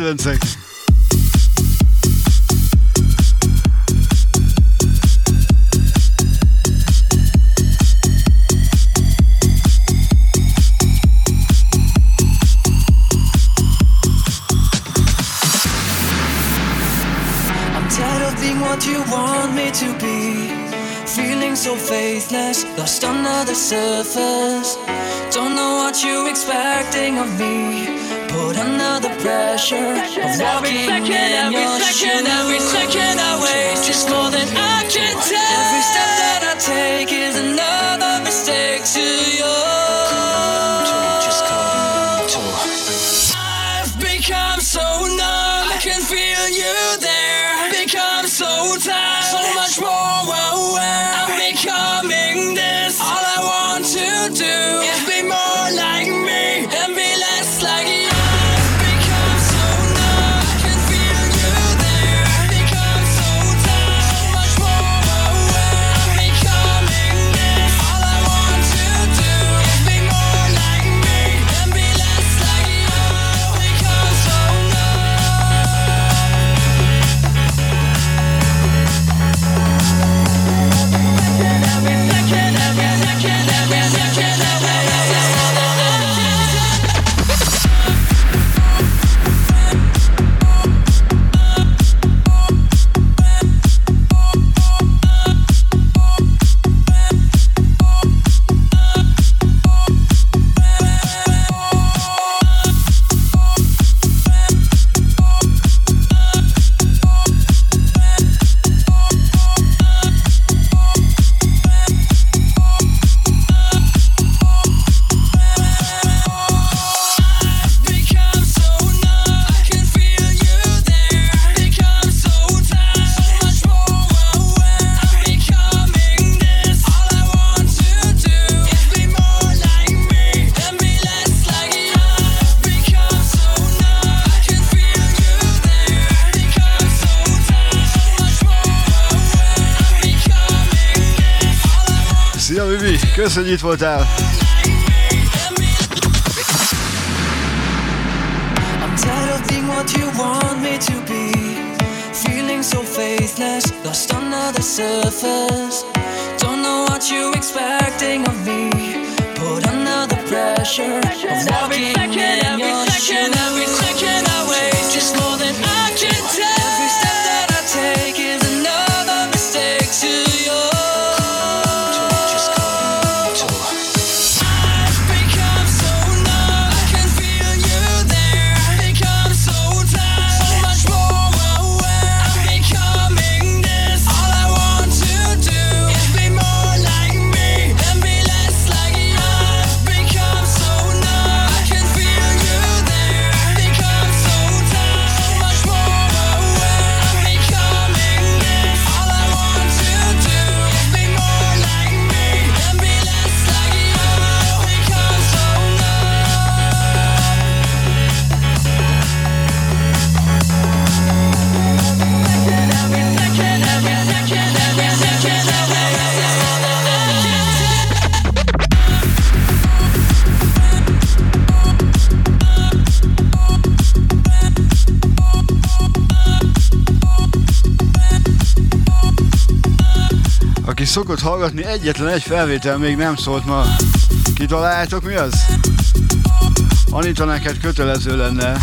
Ha már a köszönjük, hogy itt voltál! szokott hallgatni, egyetlen egy felvétel még nem szólt ma. Kitaláljátok mi az? Anita neked kötelező lenne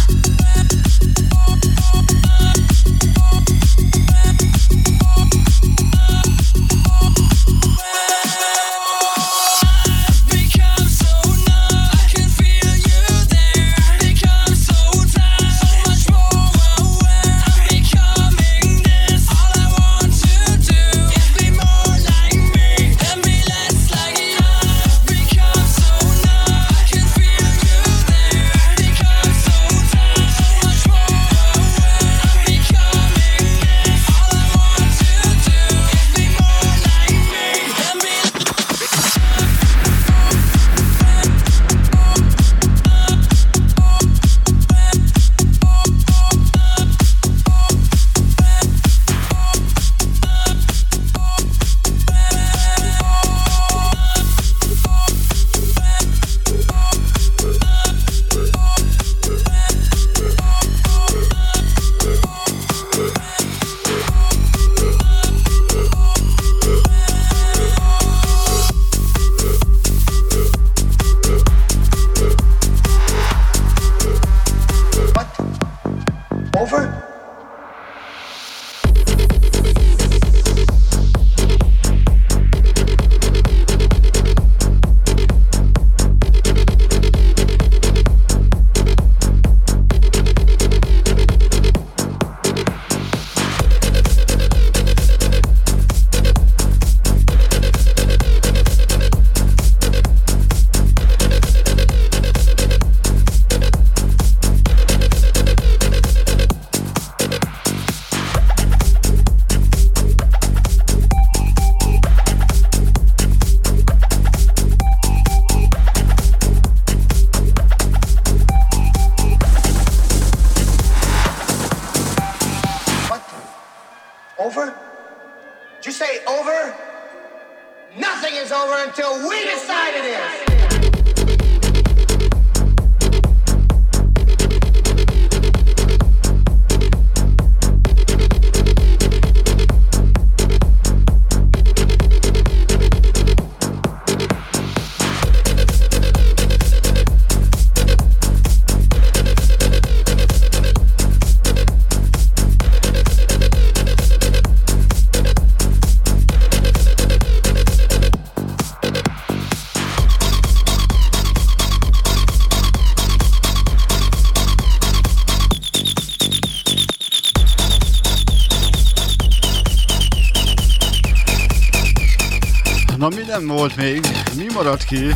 nem volt még, mi maradt ki?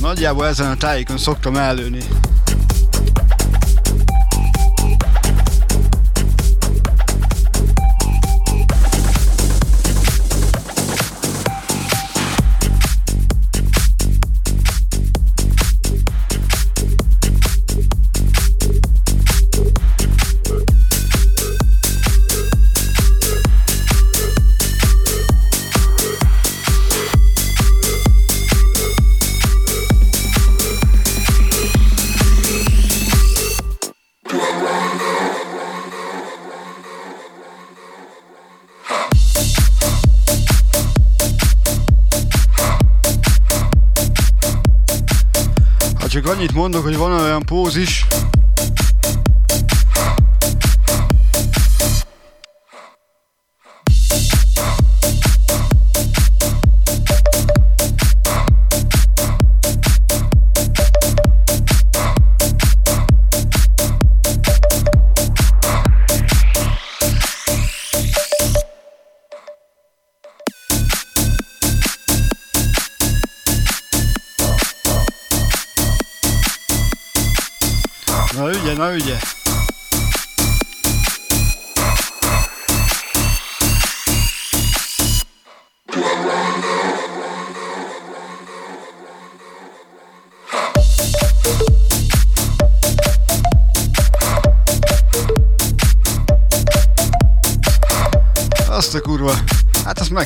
Nagyjából ezen a tájékon szoktam előni. Mondok, hogy van olyan póz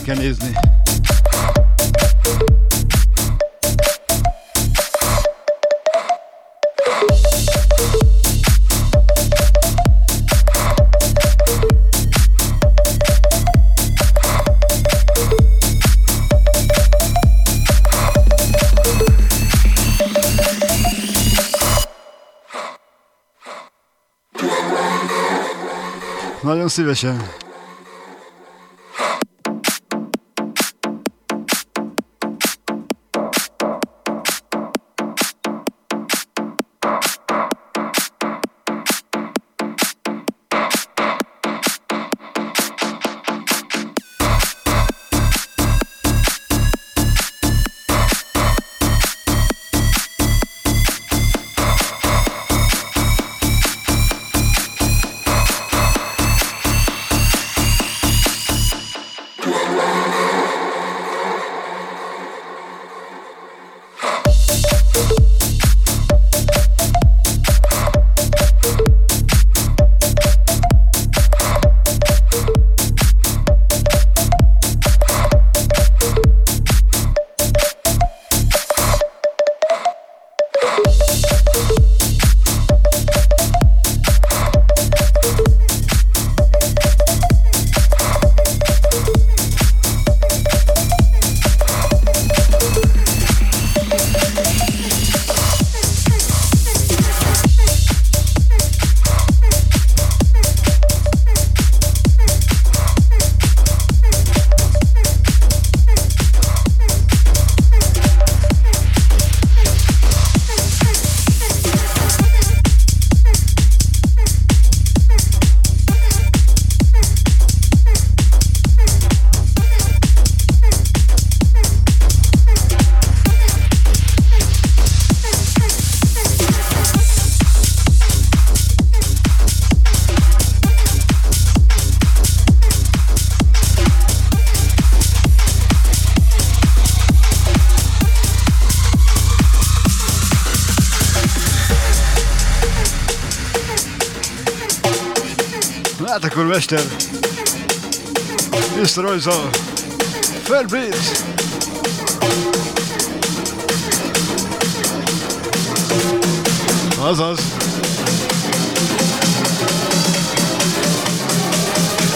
kell nézni. Nagyon szívesen. Mester. Rajza. Fairbeat. Azaz.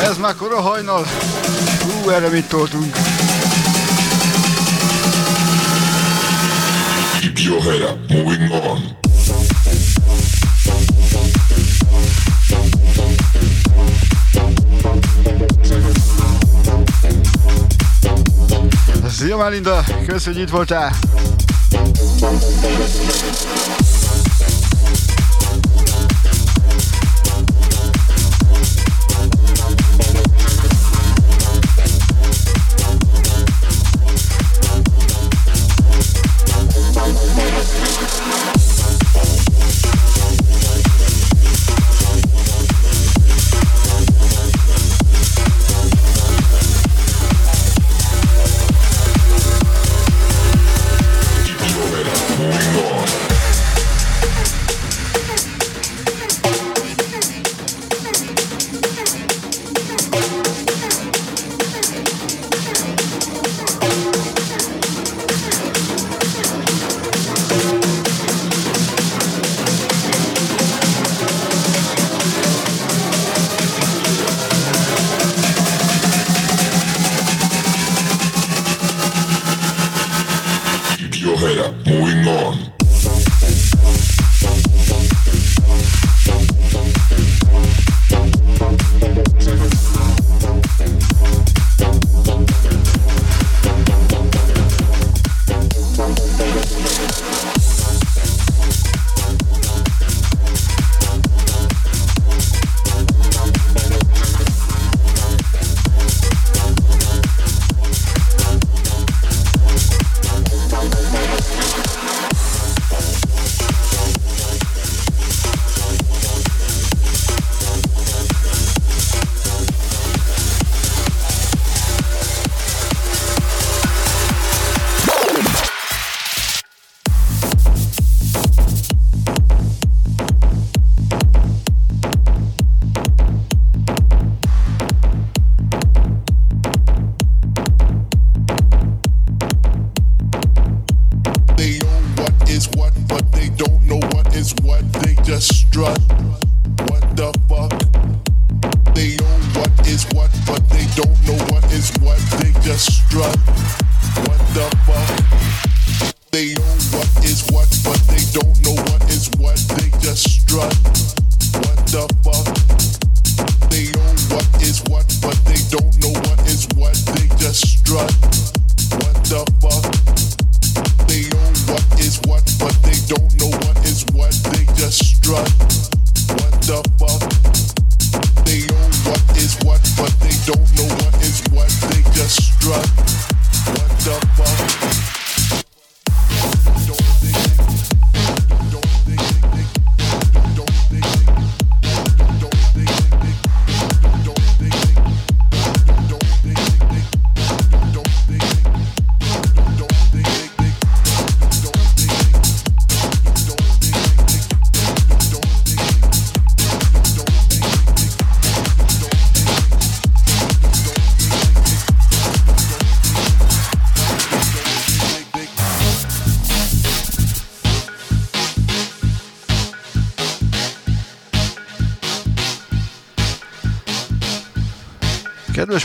Ez már kora hajnal. Hú, erre mit toltunk. Keep your head up, moving on. Szia Melinda, kösz, hogy itt voltál.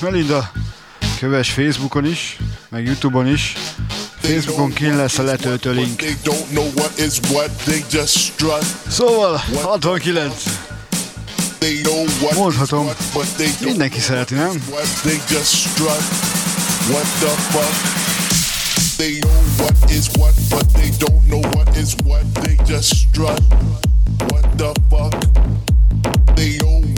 Melinda. Köves Facebookon is, meg Youtube-on is. Facebookon kint lesz a letöltő link. Szóval, 69. Mondhatom, mindenki szereti, nem? They know what is what, but they don't know what is what. They just strut. What the fuck?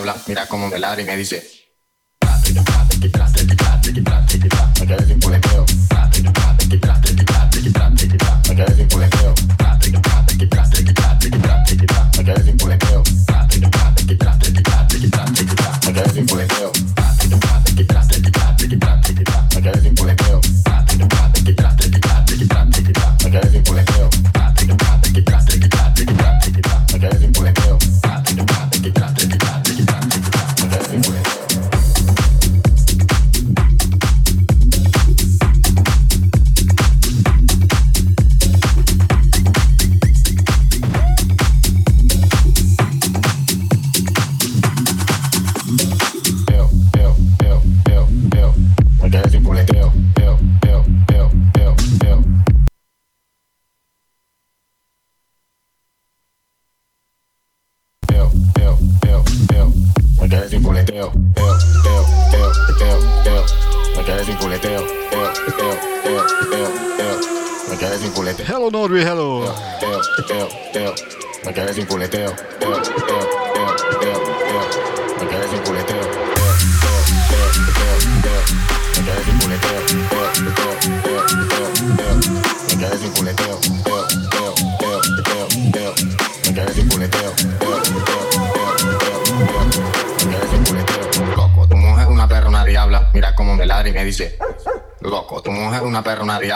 habla, mira cómo me ladra y me dice,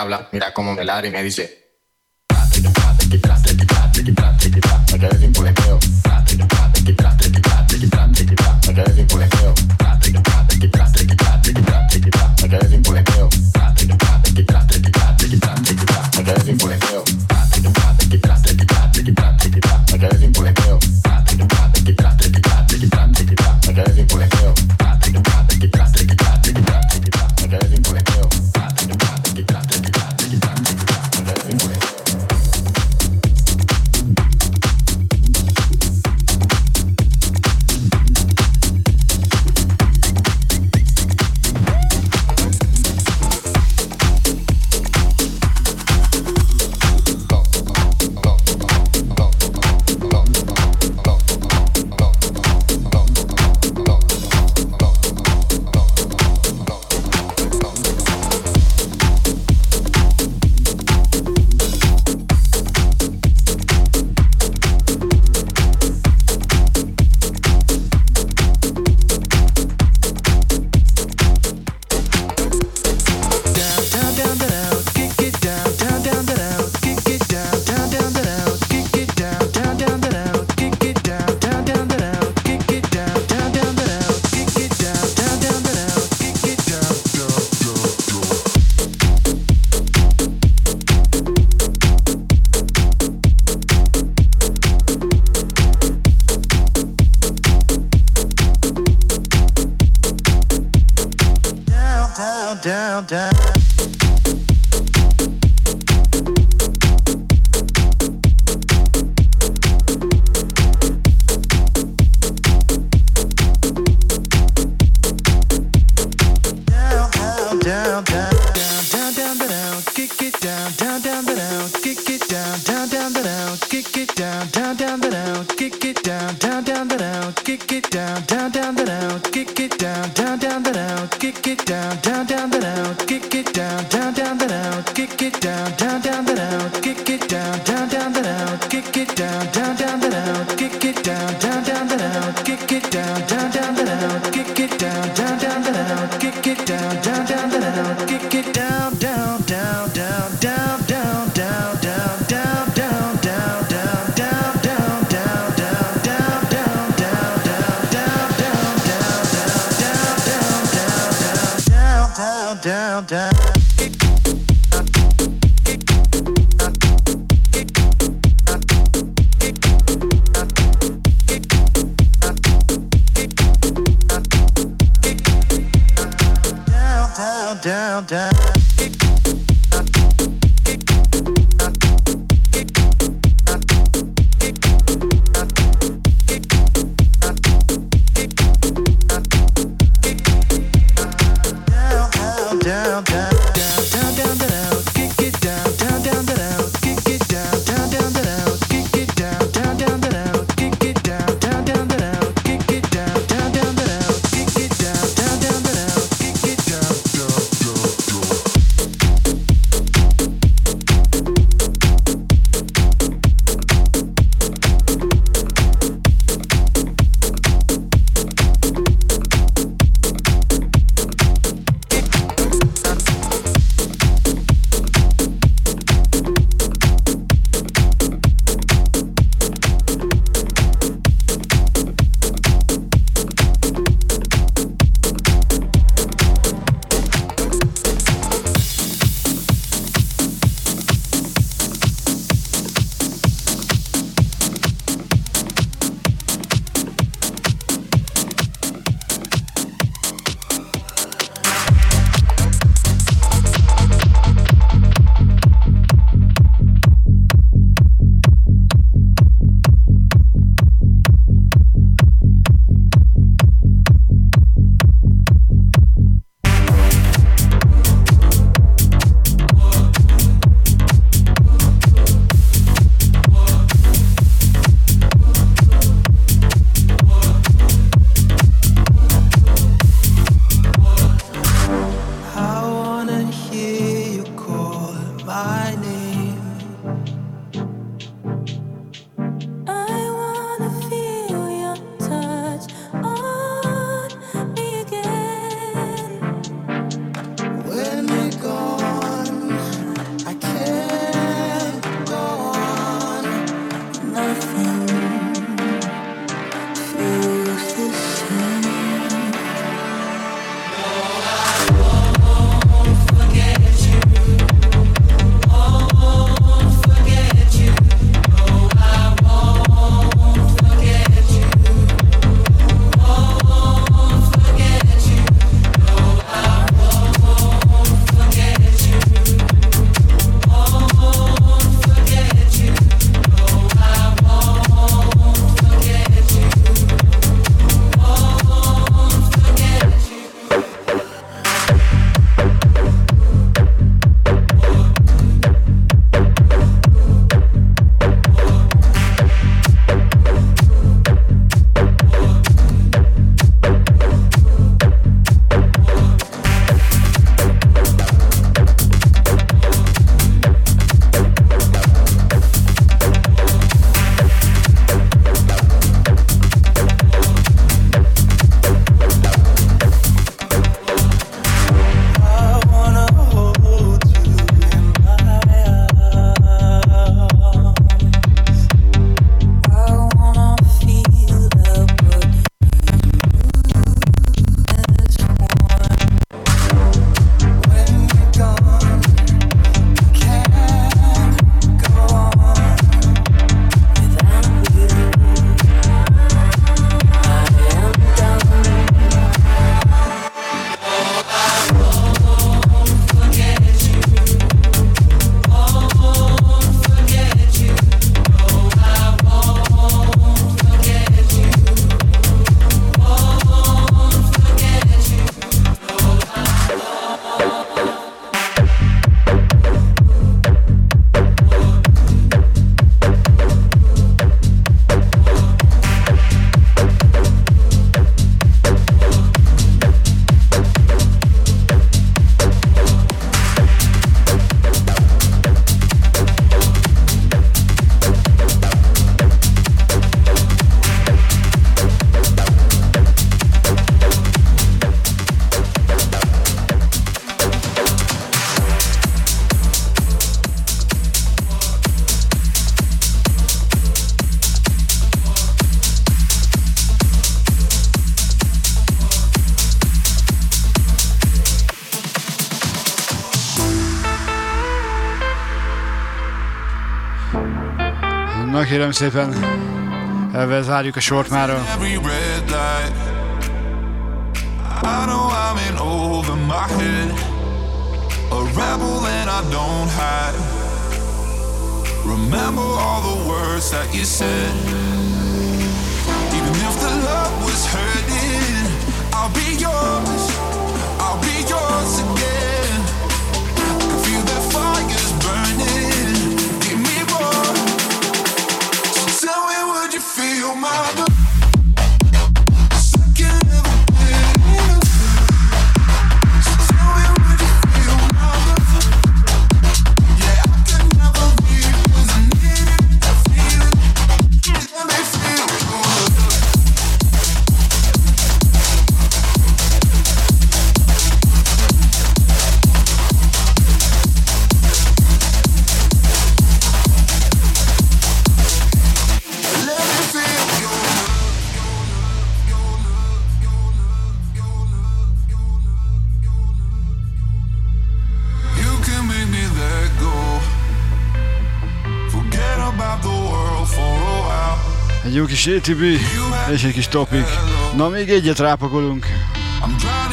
diabla. Mira cómo me ladra y me dice. Szépen, ebben a sort a rebel and I don't hide. Remember all the words that you said. Even if the love was hurting, I'll be yours. I'll be yours again. My ATB és egy kis topik. Na még egyet rápakolunk. I'm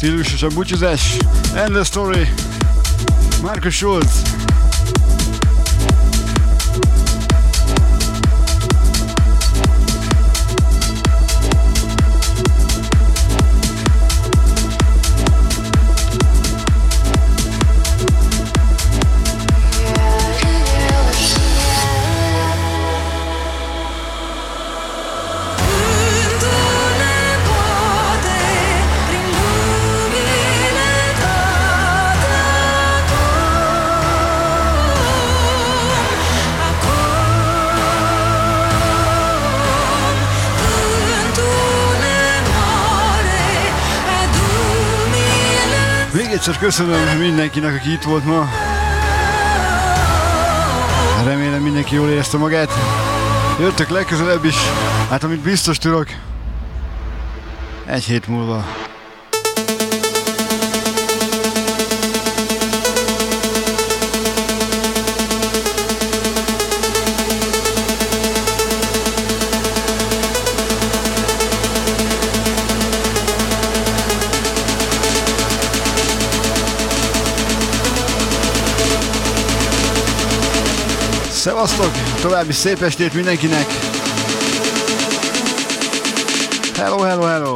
stílusos a búcsúzás. End the story. Markus Schulz. Egyszer köszönöm mindenkinek, aki itt volt ma. Remélem mindenki jól érezte magát. Jöttök legközelebb is. Hát amit biztos tudok, egy hét múlva. Szevasztok! További szép estét mindenkinek! Hello, hello, hello!